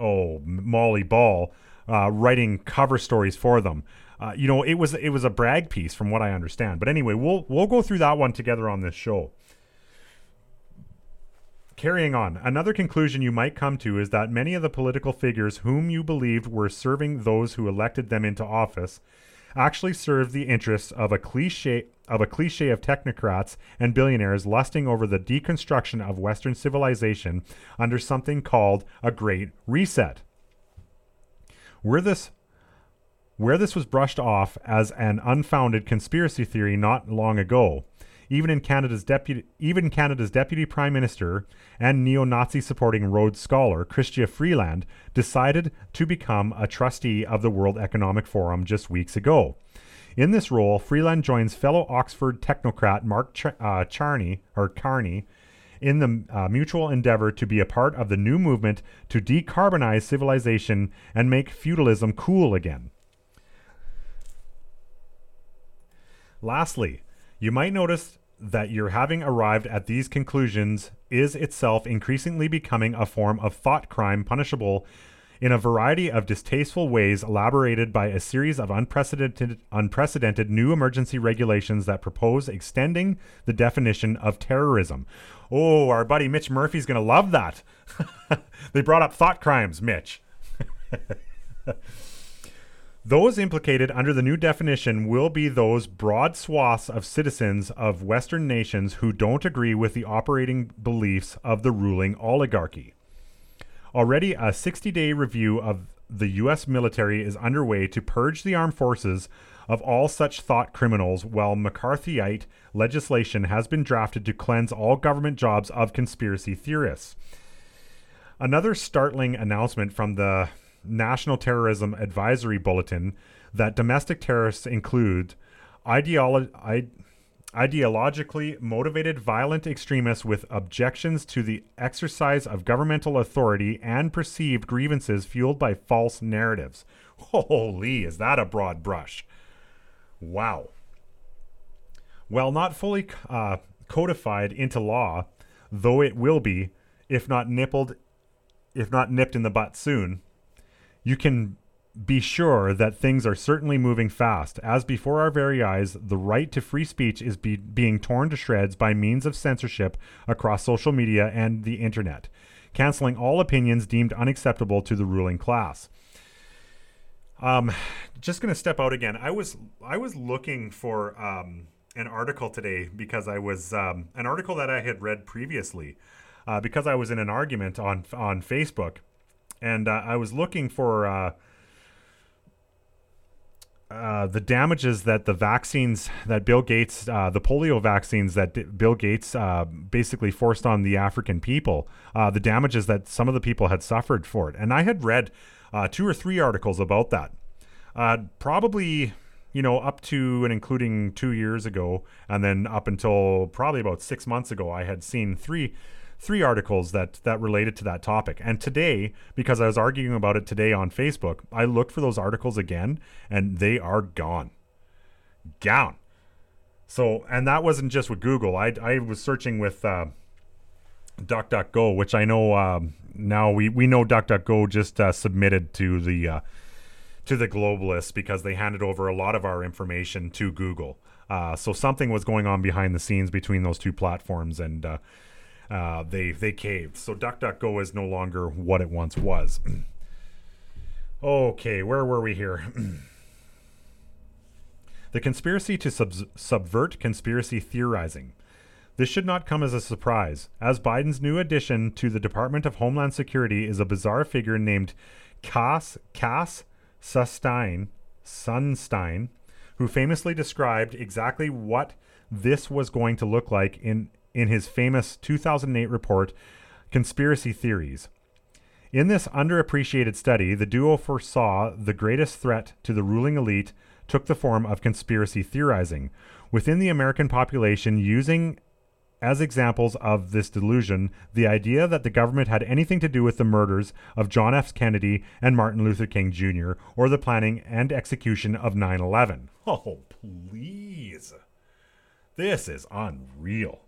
S2: oh Molly Ball uh, writing cover stories for them. Uh, you know, it was it was a brag piece from what I understand. But anyway, we'll we'll go through that one together on this show. Carrying on, another conclusion you might come to is that many of the political figures whom you believed were serving those who elected them into office actually served the interests of a cliche of a cliche of technocrats and billionaires lusting over the deconstruction of Western civilization under something called a Great Reset. Where this where this was brushed off as an unfounded conspiracy theory not long ago, even in Canada's deputy even Canada's deputy prime minister and neo-Nazi supporting Rhodes scholar Chrystia Freeland decided to become a trustee of the World Economic Forum just weeks ago. In this role, Freeland joins fellow Oxford technocrat Mark Ch- uh, Charney or Carney in the uh, mutual endeavor to be a part of the new movement to decarbonize civilization and make feudalism cool again. Lastly, you might notice that your having arrived at these conclusions is itself increasingly becoming a form of thought crime punishable in a variety of distasteful ways elaborated by a series of unprecedented, unprecedented new emergency regulations that propose extending the definition of terrorism. Oh, our buddy Mitch Murphy's going to love that. [laughs] they brought up thought crimes, Mitch. [laughs] Those implicated under the new definition will be those broad swaths of citizens of Western nations who don't agree with the operating beliefs of the ruling oligarchy. Already, a 60 day review of the U.S. military is underway to purge the armed forces of all such thought criminals, while McCarthyite legislation has been drafted to cleanse all government jobs of conspiracy theorists. Another startling announcement from the National Terrorism Advisory Bulletin that domestic terrorists include ideolo- I- ideologically motivated violent extremists with objections to the exercise of governmental authority and perceived grievances fueled by false narratives. [laughs] Holy, is that a broad brush? Wow. While not fully uh, codified into law, though it will be, if not nippled, if not nipped in the butt soon, you can be sure that things are certainly moving fast. As before our very eyes, the right to free speech is be- being torn to shreds by means of censorship across social media and the internet, canceling all opinions deemed unacceptable to the ruling class. Um, just going to step out again. I was I was looking for um, an article today because I was um, an article that I had read previously uh, because I was in an argument on on Facebook, and uh, I was looking for. Uh, uh, the damages that the vaccines that Bill Gates, uh, the polio vaccines that D- Bill Gates uh, basically forced on the African people, uh, the damages that some of the people had suffered for it. And I had read uh, two or three articles about that. probably, you know, up to and including two years ago, and then up until probably about six months ago, I had seen three three articles that that related to that topic. And today, because I was arguing about it today on Facebook, I looked for those articles again and they are gone. Gone. So, and that wasn't just with Google. I, I was searching with uh, DuckDuckGo, which I know um, now we we know DuckDuckGo just uh, submitted to the uh, to the globalists because they handed over a lot of our information to Google. Uh, so something was going on behind the scenes between those two platforms, and uh, they they caved. So DuckDuckGo is no longer what it once was. [clears throat] okay, where were we here? [clears throat] the conspiracy to subs- subvert conspiracy theorizing. This should not come as a surprise, as Biden's new addition to the Department of Homeland Security is a bizarre figure named Cass Cass Sunstein, Sunstein, who famously described exactly what this was going to look like in in his famous 2008 report, Conspiracy Theories. In this underappreciated study, the duo foresaw the greatest threat to the ruling elite took the form of conspiracy theorizing within the American population using as examples of this delusion the idea that the government had anything to do with the murders of John F. Kennedy and Martin Luther King Jr. or the planning and execution of 9 11. Oh, please. This is unreal.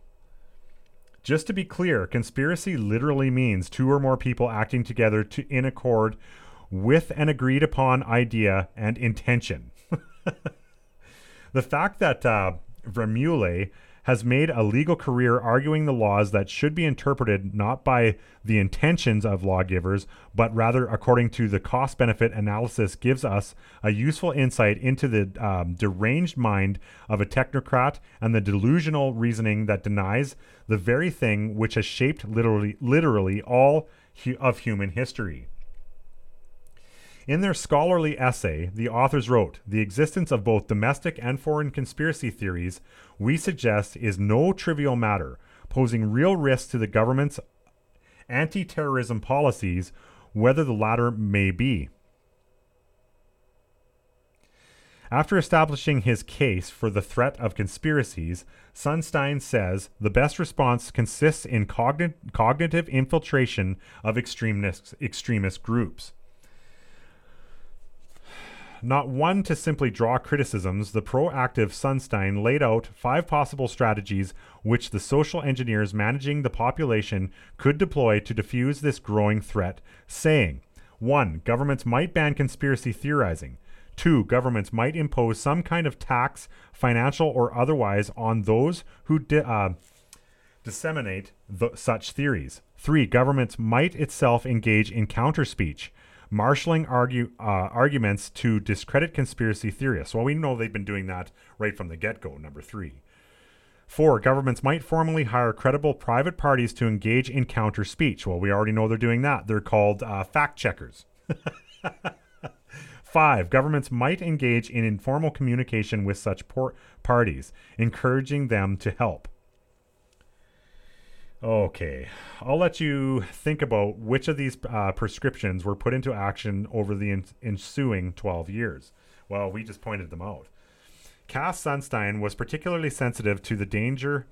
S2: Just to be clear, conspiracy literally means two or more people acting together to in accord with an agreed upon idea and intention. [laughs] the fact that uh, has made a legal career arguing the laws that should be interpreted not by the intentions of lawgivers, but rather according to the cost benefit analysis, gives us a useful insight into the um, deranged mind of a technocrat and the delusional reasoning that denies the very thing which has shaped literally, literally all hu- of human history. In their scholarly essay, the authors wrote The existence of both domestic and foreign conspiracy theories, we suggest, is no trivial matter, posing real risks to the government's anti terrorism policies, whether the latter may be. After establishing his case for the threat of conspiracies, Sunstein says the best response consists in cogni- cognitive infiltration of extremist, extremist groups. Not one to simply draw criticisms, the proactive Sunstein laid out five possible strategies which the social engineers managing the population could deploy to defuse this growing threat, saying 1. Governments might ban conspiracy theorizing. 2. Governments might impose some kind of tax, financial or otherwise, on those who di- uh, disseminate such theories. 3. Governments might itself engage in counter speech marshaling argue, uh, arguments to discredit conspiracy theorists. Well, we know they've been doing that right from the get go, number three. Four, governments might formally hire credible private parties to engage in counter speech. Well, we already know they're doing that. They're called uh, fact checkers. [laughs] Five, governments might engage in informal communication with such parties, encouraging them to help. Okay, I'll let you think about which of these uh, prescriptions were put into action over the en- ensuing 12 years. Well, we just pointed them out. Cass Sunstein was particularly sensitive to the danger,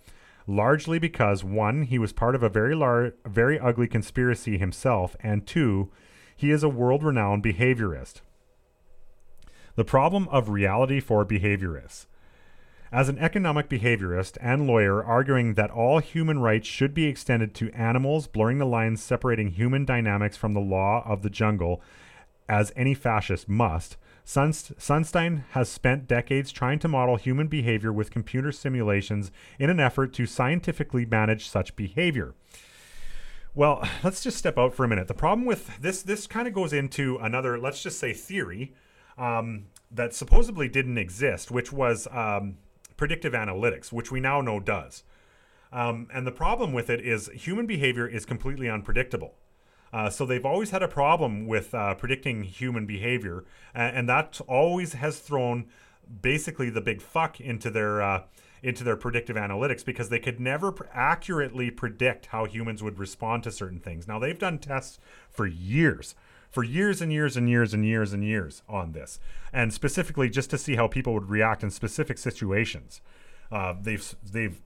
S2: largely because one, he was part of a very large, very ugly conspiracy himself, and two, he is a world-renowned behaviorist. The problem of reality for behaviorists. As an economic behaviorist and lawyer arguing that all human rights should be extended to animals, blurring the lines separating human dynamics from the law of the jungle, as any fascist must, Sunst- Sunstein has spent decades trying to model human behavior with computer simulations in an effort to scientifically manage such behavior. Well, [laughs] let's just step out for a minute. The problem with this, this kind of goes into another, let's just say, theory um, that supposedly didn't exist, which was um, predictive analytics, which we now know does. Um, and the problem with it is human behavior is completely unpredictable. Uh, so they've always had a problem with uh, predicting human behavior, and, and that always has thrown basically the big fuck into their uh, into their predictive analytics because they could never pr- accurately predict how humans would respond to certain things. Now they've done tests for years, for years and years and years and years and years on this, and specifically just to see how people would react in specific situations. Uh, they've they've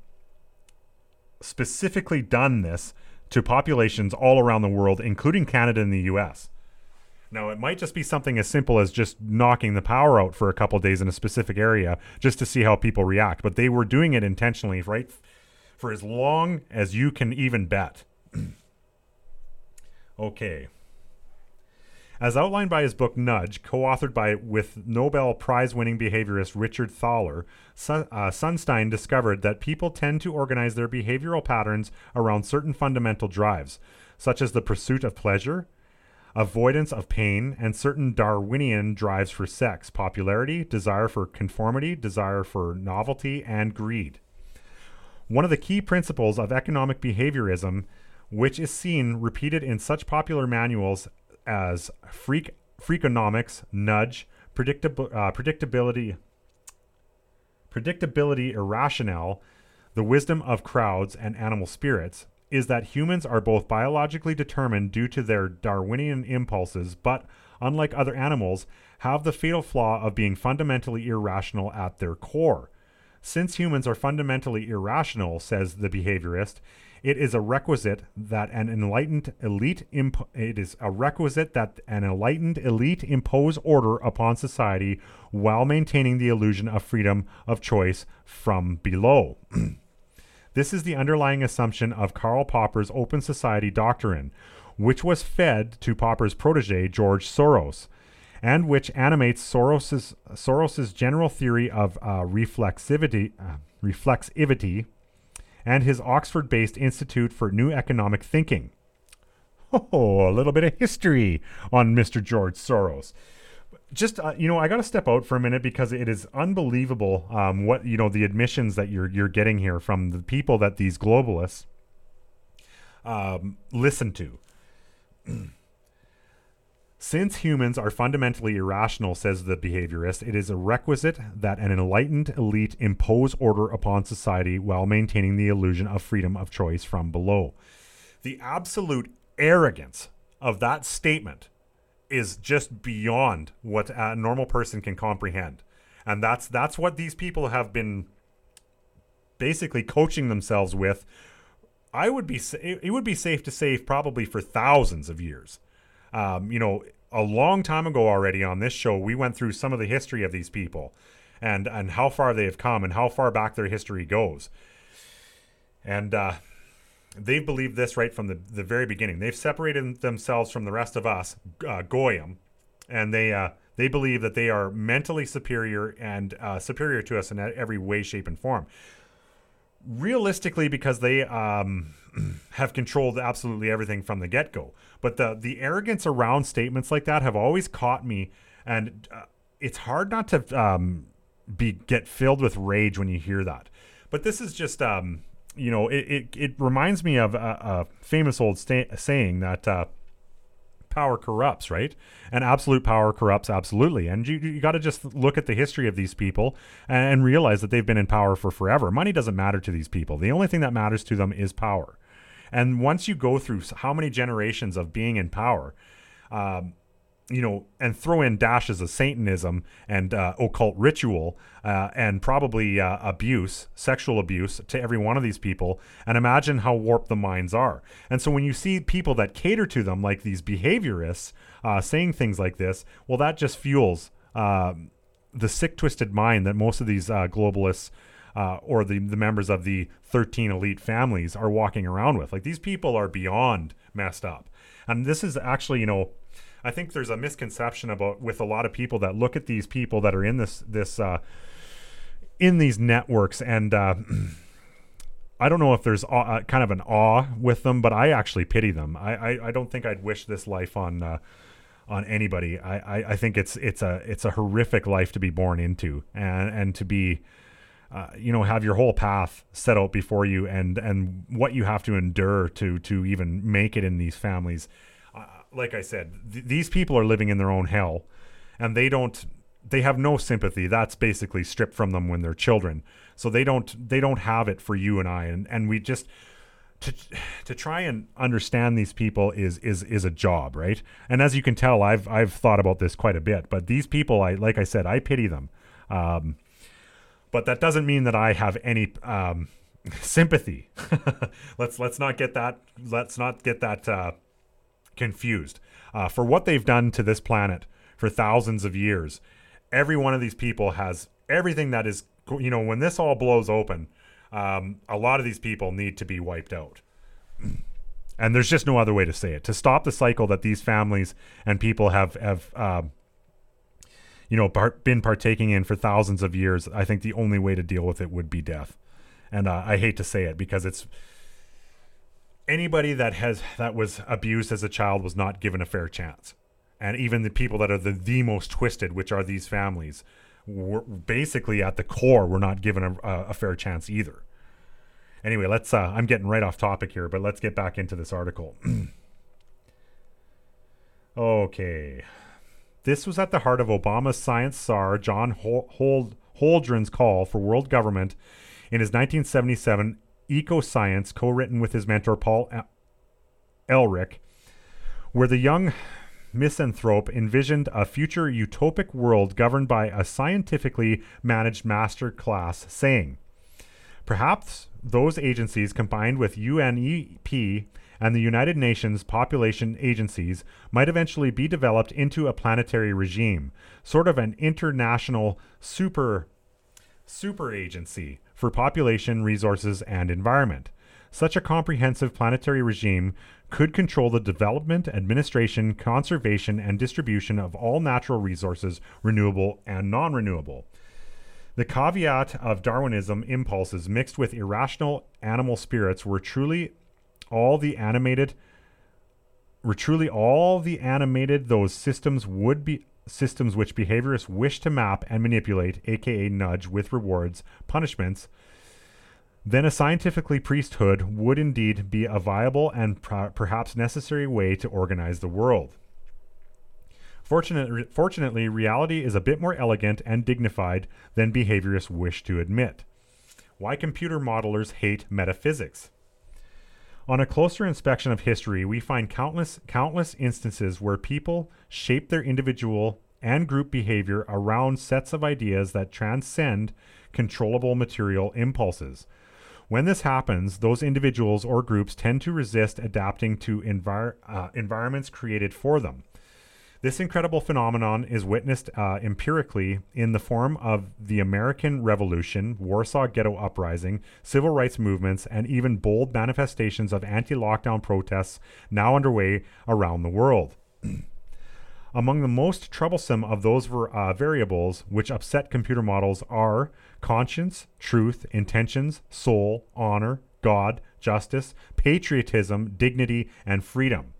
S2: specifically done this to populations all around the world, including Canada and the U.S. Now, it might just be something as simple as just knocking the power out for a couple days in a specific area just to see how people react, but they were doing it intentionally, right? For as long as you can even bet. [clears throat] Okay. As outlined by his book Nudge, co-authored by with Nobel Prize-winning behaviorist Richard Thaler, Sun, uh, Sunstein discovered that people tend to organize their behavioral patterns around certain fundamental drives, such as the pursuit of pleasure, avoidance of pain, and certain Darwinian drives for sex, popularity, desire for conformity, desire for novelty, and greed. One of the key principles of economic behaviorism, which is seen repeated in such popular manuals as Freak, Freakonomics, Nudge, predictab- uh, Predictability, Predictability Irrational, The Wisdom of Crowds, and Animal Spirits, is that humans are both biologically determined due to their Darwinian impulses, but, unlike other animals, have the fatal flaw of being fundamentally irrational at their core. Since humans are fundamentally irrational, says the behaviorist, it is a requisite that an enlightened elite imp- it is a requisite that an enlightened elite impose order upon society while maintaining the illusion of freedom of choice from below. [clears throat] this is the underlying assumption of Karl Popper's open society doctrine, which was fed to Popper's protege George Soros and which animates Soros's Soros's general theory of uh, reflexivity, uh, reflexivity, and his Oxford-based Institute for New Economic Thinking. Oh, a little bit of history on Mr. George Soros. Just uh, you know, I got to step out for a minute because it is unbelievable um, what you know the admissions that you're you're getting here from the people that these globalists um, listen to. [clears throat] Since humans are fundamentally irrational, says the behaviorist, it is a requisite that an enlightened elite impose order upon society while maintaining the illusion of freedom of choice from below. The absolute arrogance of that statement is just beyond what a normal person can comprehend. And that's that's what these people have been basically coaching themselves with. I would be it would be safe to say probably for thousands of years. Um, you know, a long time ago already on this show, we went through some of the history of these people and and how far they have come and how far back their history goes. And uh, they've believed this right from the, the very beginning. They've separated themselves from the rest of us, uh, Goyim, and they uh, they believe that they are mentally superior and uh, superior to us in every way, shape, and form. Realistically, because they um, [clears throat] have controlled absolutely everything from the get go. But the the arrogance around statements like that have always caught me, and uh, it's hard not to um, be get filled with rage when you hear that. But this is just um, you know it, it, it reminds me of a, a famous old sta- saying that. Uh, power corrupts, right? And absolute power corrupts absolutely. And you, you got to just look at the history of these people and, and, realize that they've been in power for forever. Money doesn't matter to these people. The only thing that matters to them is power. And once you go through how many generations of being in power, um, you know, and throw in dashes of Satanism and uh, occult ritual uh, and probably uh, abuse, sexual abuse to every one of these people, and imagine how warped the minds are. And so when you see people that cater to them, like these behaviorists, uh, saying things like this, well, that just fuels um, the sick, twisted mind that most of these uh, globalists. Uh, or the, the members of the 13 elite families are walking around with. Like these people are beyond messed up. And this is actually, you know, I think there's a misconception about with a lot of people that look at these people that are in this this uh, in these networks and. Uh, [clears throat] I don't know if there's awe, uh, kind of an awe with them, but I actually pity them. I, I, I don't think I'd wish this life on uh, on anybody. I, I, I, think it's it's a it's a horrific life to be born into, and and to be, uh, you know, have your whole path set out before you, and and what you have to endure to to even make it in these families like I said, th- these people are living in their own hell, and they don't. They have no sympathy. That's basically stripped from them when they're children. So they don't. They don't have it for you and I. And and we just to to try and understand these people is is is a job, right? And as you can tell, I've I've thought about this quite a bit. But these people, I like I said, I pity them. Um, but that doesn't mean that I have any um, sympathy. [laughs] let's let's not get that. Let's not get that. Uh, confused uh, for what they've done to this planet for thousands of years. Every one of these people has everything that is, you know, when this all blows open, um, a lot of these people need to be wiped out. And there's just no other way to say it. To stop the cycle that these families and people have have um, you know been partaking in for thousands of years, I think the only way to deal with it would be death. And uh, I hate to say it because it's anybody that has that was abused as a child was not given a fair chance. And even the people that are the, the most twisted which are these families were basically at the core were not given a, a, a fair chance either. Anyway let's uh, i'm getting right off topic here but let's get back into this article. [clears throat] Okay this was at the heart of obama's science czar john Hol- Hold- holdren's call for world government in his 1977 Eco Science, co written with his mentor Paul El- Ehrlich, where the young misanthrope envisioned a future utopic world governed by a scientifically managed master class, saying, Perhaps those agencies combined with UNEP and the United Nations population agencies might eventually be developed into a planetary regime, sort of an international super super agency for population, resources, and environment. Such a comprehensive planetary regime could control the development, administration, conservation, and distribution of all natural resources, renewable and non renewable. The caveat of Darwinism impulses mixed with irrational animal spirits were truly all the animated truly all the animated those systems would be systems which behaviorists wish to map and manipulate, aka nudge with rewards, punishments, then a scientifically priesthood would indeed be a viable and per- perhaps necessary way to organize the world. Fortunate, fortunately, reality is a bit more elegant and dignified than behaviorists wish to admit. Why computer modelers hate metaphysics? On a closer inspection of history, we find countless countless instances where people shape their individual and group behavior around sets of ideas that transcend controllable material impulses. When this happens, those individuals or groups tend to resist adapting to envir- uh, environments created for them. This incredible phenomenon is witnessed uh, empirically in the form of the American Revolution, Warsaw Ghetto Uprising, civil rights movements, and even bold manifestations of anti lockdown protests now underway around the world. [clears throat] Among the most troublesome of those uh, variables which upset computer models are conscience, truth, intentions, soul, honor, God, justice, patriotism, dignity, and freedom.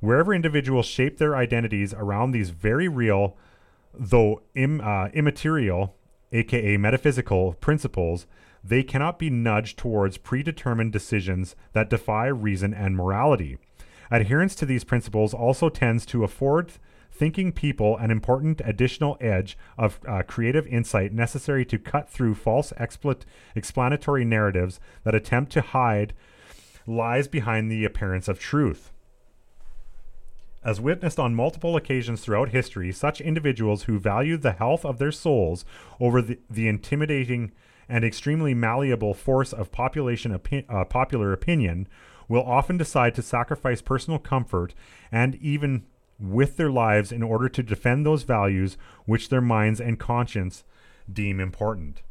S2: Wherever individuals shape their identities around these very real, though Im, uh, immaterial, aka metaphysical, principles, they cannot be nudged towards predetermined decisions that defy reason and morality. Adherence to these principles also tends to afford thinking people an important additional edge of uh, creative insight necessary to cut through false expl- explanatory narratives that attempt to hide lies behind the appearance of truth. As witnessed on multiple occasions throughout history, such individuals who value the health of their souls over the, the intimidating and extremely malleable force of population opi- uh, popular opinion will often decide to sacrifice personal comfort and even with their lives in order to defend those values which their minds and conscience deem important.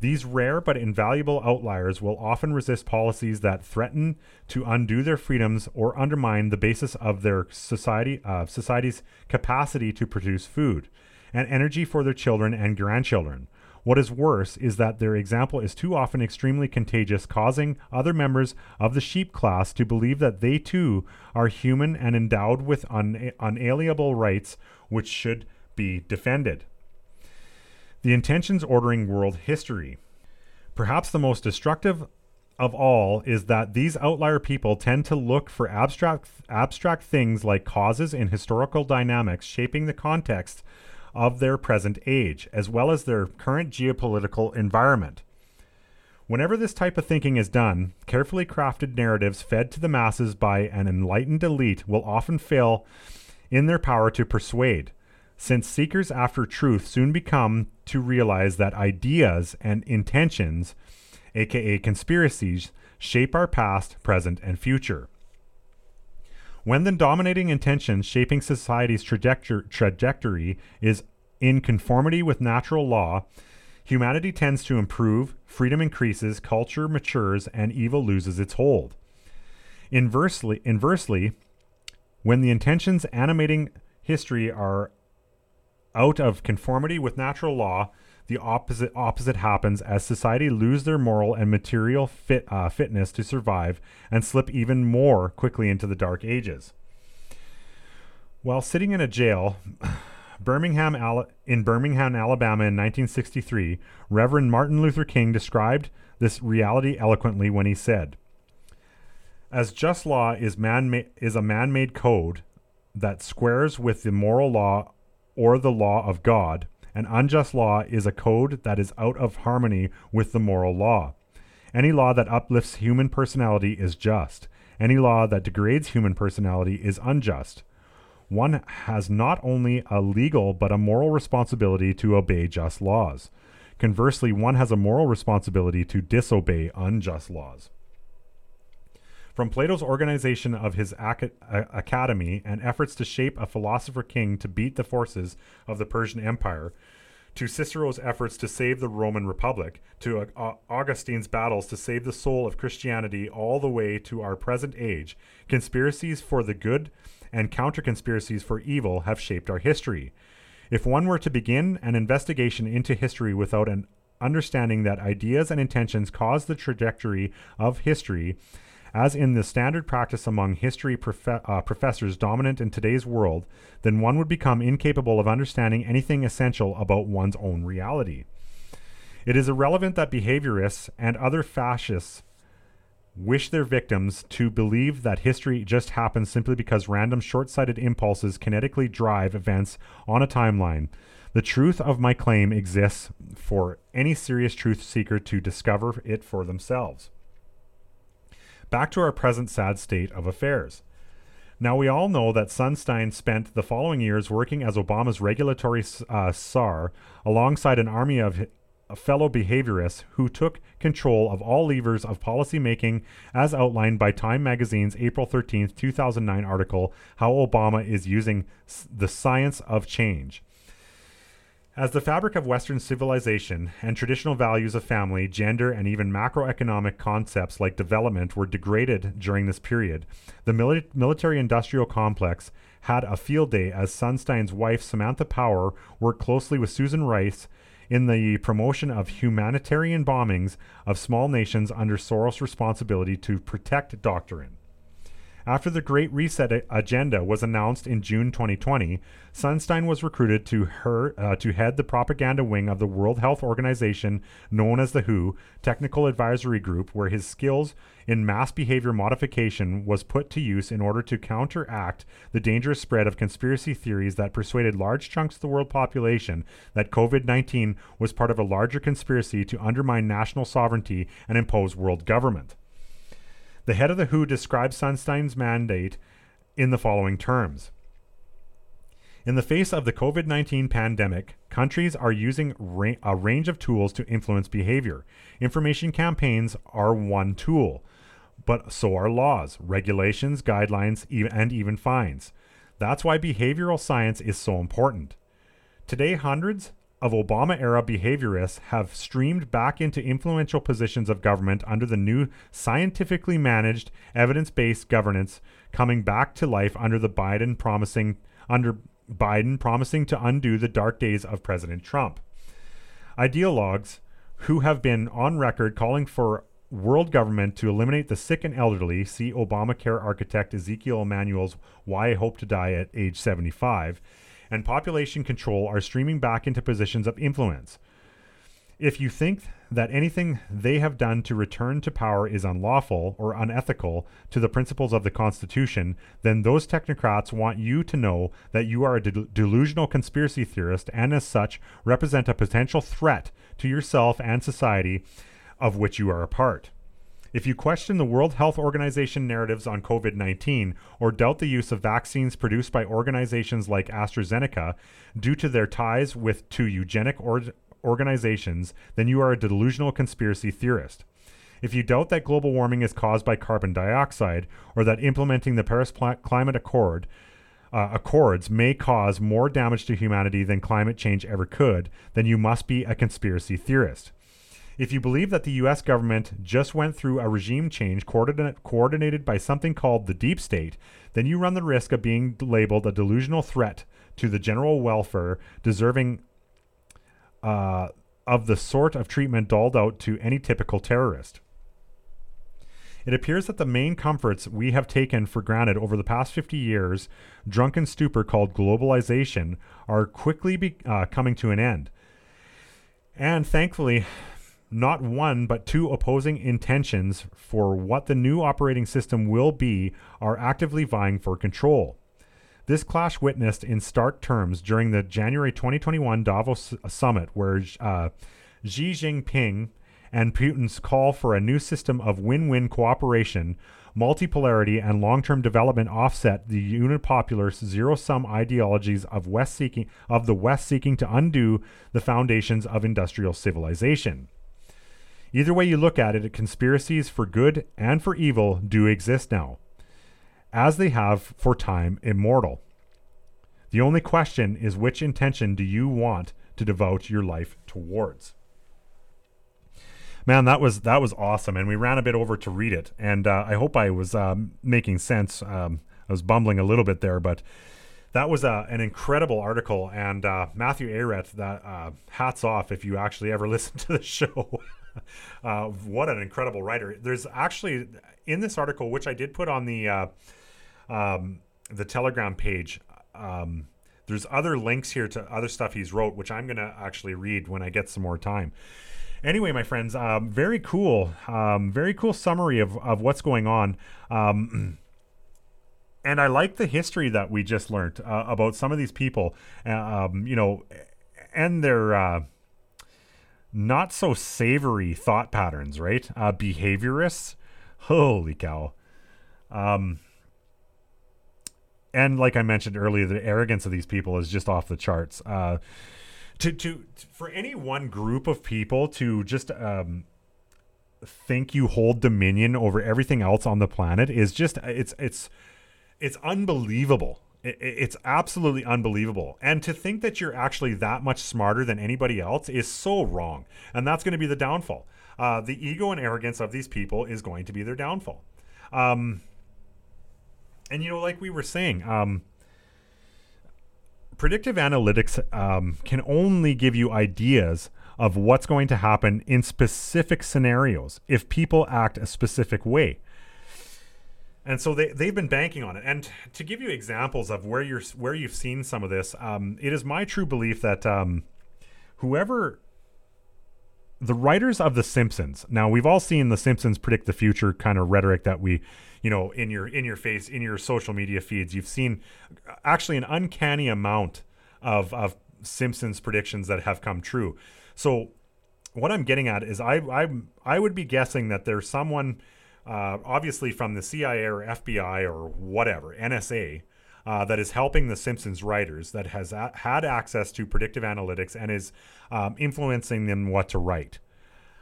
S2: These rare but invaluable outliers will often resist policies that threaten to undo their freedoms or undermine the basis of their society, uh, society's capacity to produce food and energy for their children and grandchildren. What is worse is that their example is too often extremely contagious, causing other members of the sheep class to believe that they too are human and endowed with un- unalienable rights which should be defended. The intentions ordering world history. Perhaps the most destructive of all is that these outlier people tend to look for abstract abstract things like causes in historical dynamics shaping the context of their present age, as well as their current geopolitical environment. Whenever this type of thinking is done, carefully crafted narratives fed to the masses by an enlightened elite will often fail in their power to persuade, since seekers after truth soon become to realize that ideas and intentions, aka conspiracies, shape our past, present, and future. When the dominating intention shaping society's trajector- trajectory is in conformity with natural law, humanity tends to improve, freedom increases, culture matures, and evil loses its hold. Inversely, inversely, when the intentions animating history are out of conformity with natural law, the opposite opposite happens as society lose their moral and material fit, uh, fitness to survive and slip even more quickly into the dark ages. While sitting in a jail, [sighs] Birmingham, in Birmingham, Alabama in 1963, Reverend Martin Luther King described this reality eloquently when he said, "As just law is man is a man-made code that squares with the moral law or the law of God, an unjust law is a code that is out of harmony with the moral law. Any law that uplifts human personality is just. Any law that degrades human personality is unjust. One has not only a legal but a moral responsibility to obey just laws. Conversely, one has a moral responsibility to disobey unjust laws. From Plato's organization of his aca- a- academy and efforts to shape a philosopher king to beat the forces of the Persian Empire, to Cicero's efforts to save the Roman Republic, to uh, Augustine's battles to save the soul of Christianity, all the way to our present age, conspiracies for the good and counter conspiracies for evil have shaped our history. If one were to begin an investigation into history without an understanding that ideas and intentions cause the trajectory of history, as in the standard practice among history profe- uh, professors dominant in today's world, then one would become incapable of understanding anything essential about one's own reality. It is irrelevant that behaviorists and other fascists wish their victims to believe that history just happens simply because random short sighted impulses kinetically drive events on a timeline. The truth of my claim exists for any serious truth seeker to discover it for themselves. Back to our present sad state of affairs. Now, we all know that Sunstein spent the following years working as Obama's regulatory uh, alongside an army of fellow behaviorists who took control of all levers of policymaking as outlined by Time magazine's April 13th, 2009 article, How Obama is Using the Science of Change. As the fabric of Western civilization and traditional values of family, gender, and even macroeconomic concepts like development were degraded during this period, the mili- military industrial complex had a field day as Sunstein's wife, Samantha Power, worked closely with Susan Rice in the promotion of humanitarian bombings of small nations under Soros' responsibility to protect doctrine. After the Great Reset agenda was announced in June 2020, Sunstein was recruited to her uh, to head the propaganda wing of the World Health Organization, known as the WHO Technical Advisory Group, where his skills in mass behavior modification was put to use in order to counteract the dangerous spread of conspiracy theories that persuaded large chunks of the world population that COVID-19 was part of a larger conspiracy to undermine national sovereignty and impose world government. The head of the WHO describes Sunstein's mandate in the following terms. In the face of the COVID 19 pandemic, countries are using ra- a range of tools to influence behavior. Information campaigns are one tool, but so are laws, regulations, guidelines, e- and even fines. That's why behavioral science is so important. Today, hundreds of Obama era behaviorists have streamed back into influential positions of government under the new scientifically managed, evidence based governance coming back to life under the Biden promising under Biden promising to undo the dark days of President Trump. Ideologues who have been on record calling for world government to eliminate the sick and elderly, see Obamacare architect Ezekiel Emanuel's Why I Hope to Die at Age 75, and population control are streaming back into positions of influence. If you think that anything they have done to return to power is unlawful or unethical to the principles of the Constitution, then those technocrats want you to know that you are a de- delusional conspiracy theorist and, as such, represent a potential threat to yourself and society of which you are a part. If you question the World Health Organization narratives on COVID 19 or doubt the use of vaccines produced by organizations like AstraZeneca due to their ties with to eugenic or- organizations, then you are a delusional conspiracy theorist. If you doubt that global warming is caused by carbon dioxide or that implementing the Paris Pla- Climate Accord uh, accords may cause more damage to humanity than climate change ever could, then you must be a conspiracy theorist. If you believe that the US government just went through a regime change coordinated by something called the deep state, then you run the risk of being labeled a delusional threat to the general welfare, deserving uh, of the sort of treatment doled out to any typical terrorist. It appears that the main comforts we have taken for granted over the past 50 years, drunken stupor called globalization, are quickly be, uh, coming to an end. And thankfully, not one but two opposing intentions for what the new operating system will be are actively vying for control. This clash witnessed in stark terms during the January 2021 Davos summit, where uh, Xi Jinping and Putin's call for a new system of win win cooperation, multipolarity, and long term development offset the unipopular zero sum ideologies of, West seeking, of the West seeking to undo the foundations of industrial civilization. Either way you look at it, conspiracies for good and for evil do exist now, as they have for time immortal. The only question is which intention do you want to devote your life towards? Man, that was that was awesome, and we ran a bit over to read it, and uh, I hope I was um, making sense. Um, I was bumbling a little bit there, but that was uh, an incredible article, and uh, Matthew Ehret, that uh, hats off if you actually ever [laughs] listen to the show. [laughs] Uh, what an incredible writer! There's actually in this article, which I did put on the uh, um, the Telegram page. Um, there's other links here to other stuff he's wrote, which I'm gonna actually read when I get some more time anyway, my friends, um, very cool, um, very cool summary of, of what's going on. Um, [clears throat] and I like the history that we just learned uh, about some of these people, uh, um, you know, and their uh, not so savory thought patterns, right? Uh, behaviorists. Holy cow. Um, and like I mentioned earlier, the arrogance of these people is just off the charts. Uh, to, to, for any one group of people to just um, think you hold dominion over everything else on the planet is just it's it's it's unbelievable it's absolutely unbelievable. And to think that you're actually that much smarter than anybody else is so wrong. And that's going to be the downfall. Uh, the ego and arrogance of these people is going to be their downfall. Um, and you know like we were saying um, predictive analytics um, can only give you ideas of what's going to happen in specific scenarios if people act a specific way. And so they, they've been banking on it. And to give you examples of where you're where you've seen some of this, um, it is my true belief that um, whoever the writers of The Simpsons. Now we've all seen The Simpsons predict the future kind of rhetoric that we, you know, in your in your face in your social media feeds. You've seen actually an uncanny amount of of Simpsons predictions that have come true. So what I'm getting at is I I I would be guessing that there's someone uh, obviously from the CIA or FBI or whatever NSA uh, that is helping the Simpsons writers that has a- had access to predictive analytics and is um, influencing them what to write.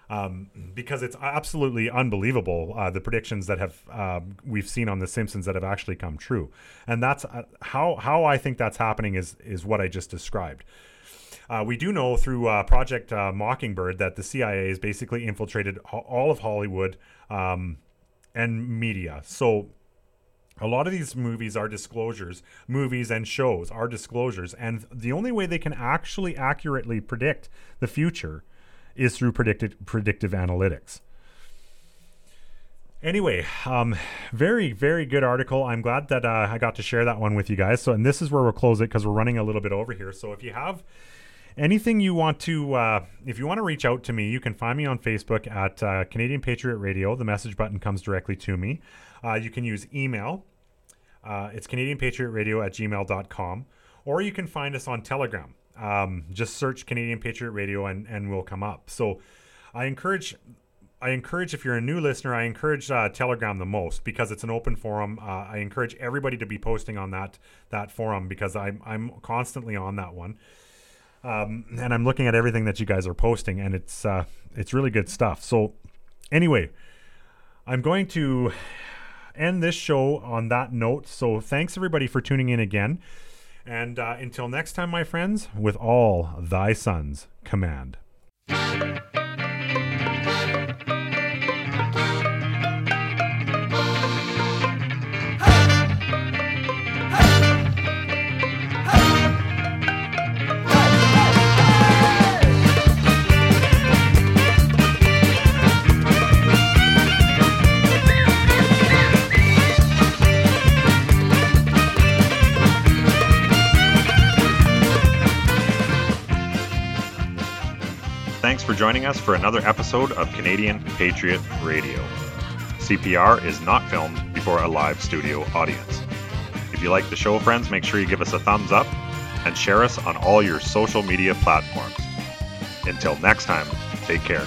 S2: Um, because it's absolutely unbelievable uh, the predictions that have uh, we've seen on The Simpsons that have actually come true, and that's uh, how how I think that's happening is is what I just described. Uh, we do know through uh, Project Mockingbird that the CIA has basically infiltrated all of Hollywood um, and media. So a lot of these movies are disclosures. Movies and shows are disclosures. And the only way they can actually accurately predict the future is through predicted predictive analytics. Anyway um, very very good article. I'm glad that uh, i got to share that one with you guys. So and this is where we'll close it because we're running a little bit over here. So if you have anything you want to uh, if you want to reach out to me you can find me on facebook at uh, canadian patriot radio the message button comes directly to me uh, you can use email. Uh, it's Canadian Patriot Radio at gmail.com. Or you can find us on Telegram. Um, just search Canadian Patriot Radio and, and we'll come up. So I encourage I encourage if you're a new listener, I encourage uh, Telegram the most because it's an open forum. Uh, I encourage everybody to be posting on that that forum because I'm I'm constantly on that one, um, and I'm looking at everything that you guys are posting, and it's uh, it's really good stuff. So anyway, I'm going to end this show on that note. So thanks everybody for tuning in again. And uh, until next time, my friends, with all thy sons command. Joining us for another episode of Canadian Patriot Radio. CPR is not filmed before a live studio audience. If you like the show, friends, make sure you give us a thumbs up and share us on all your social media platforms. Until next time, take care.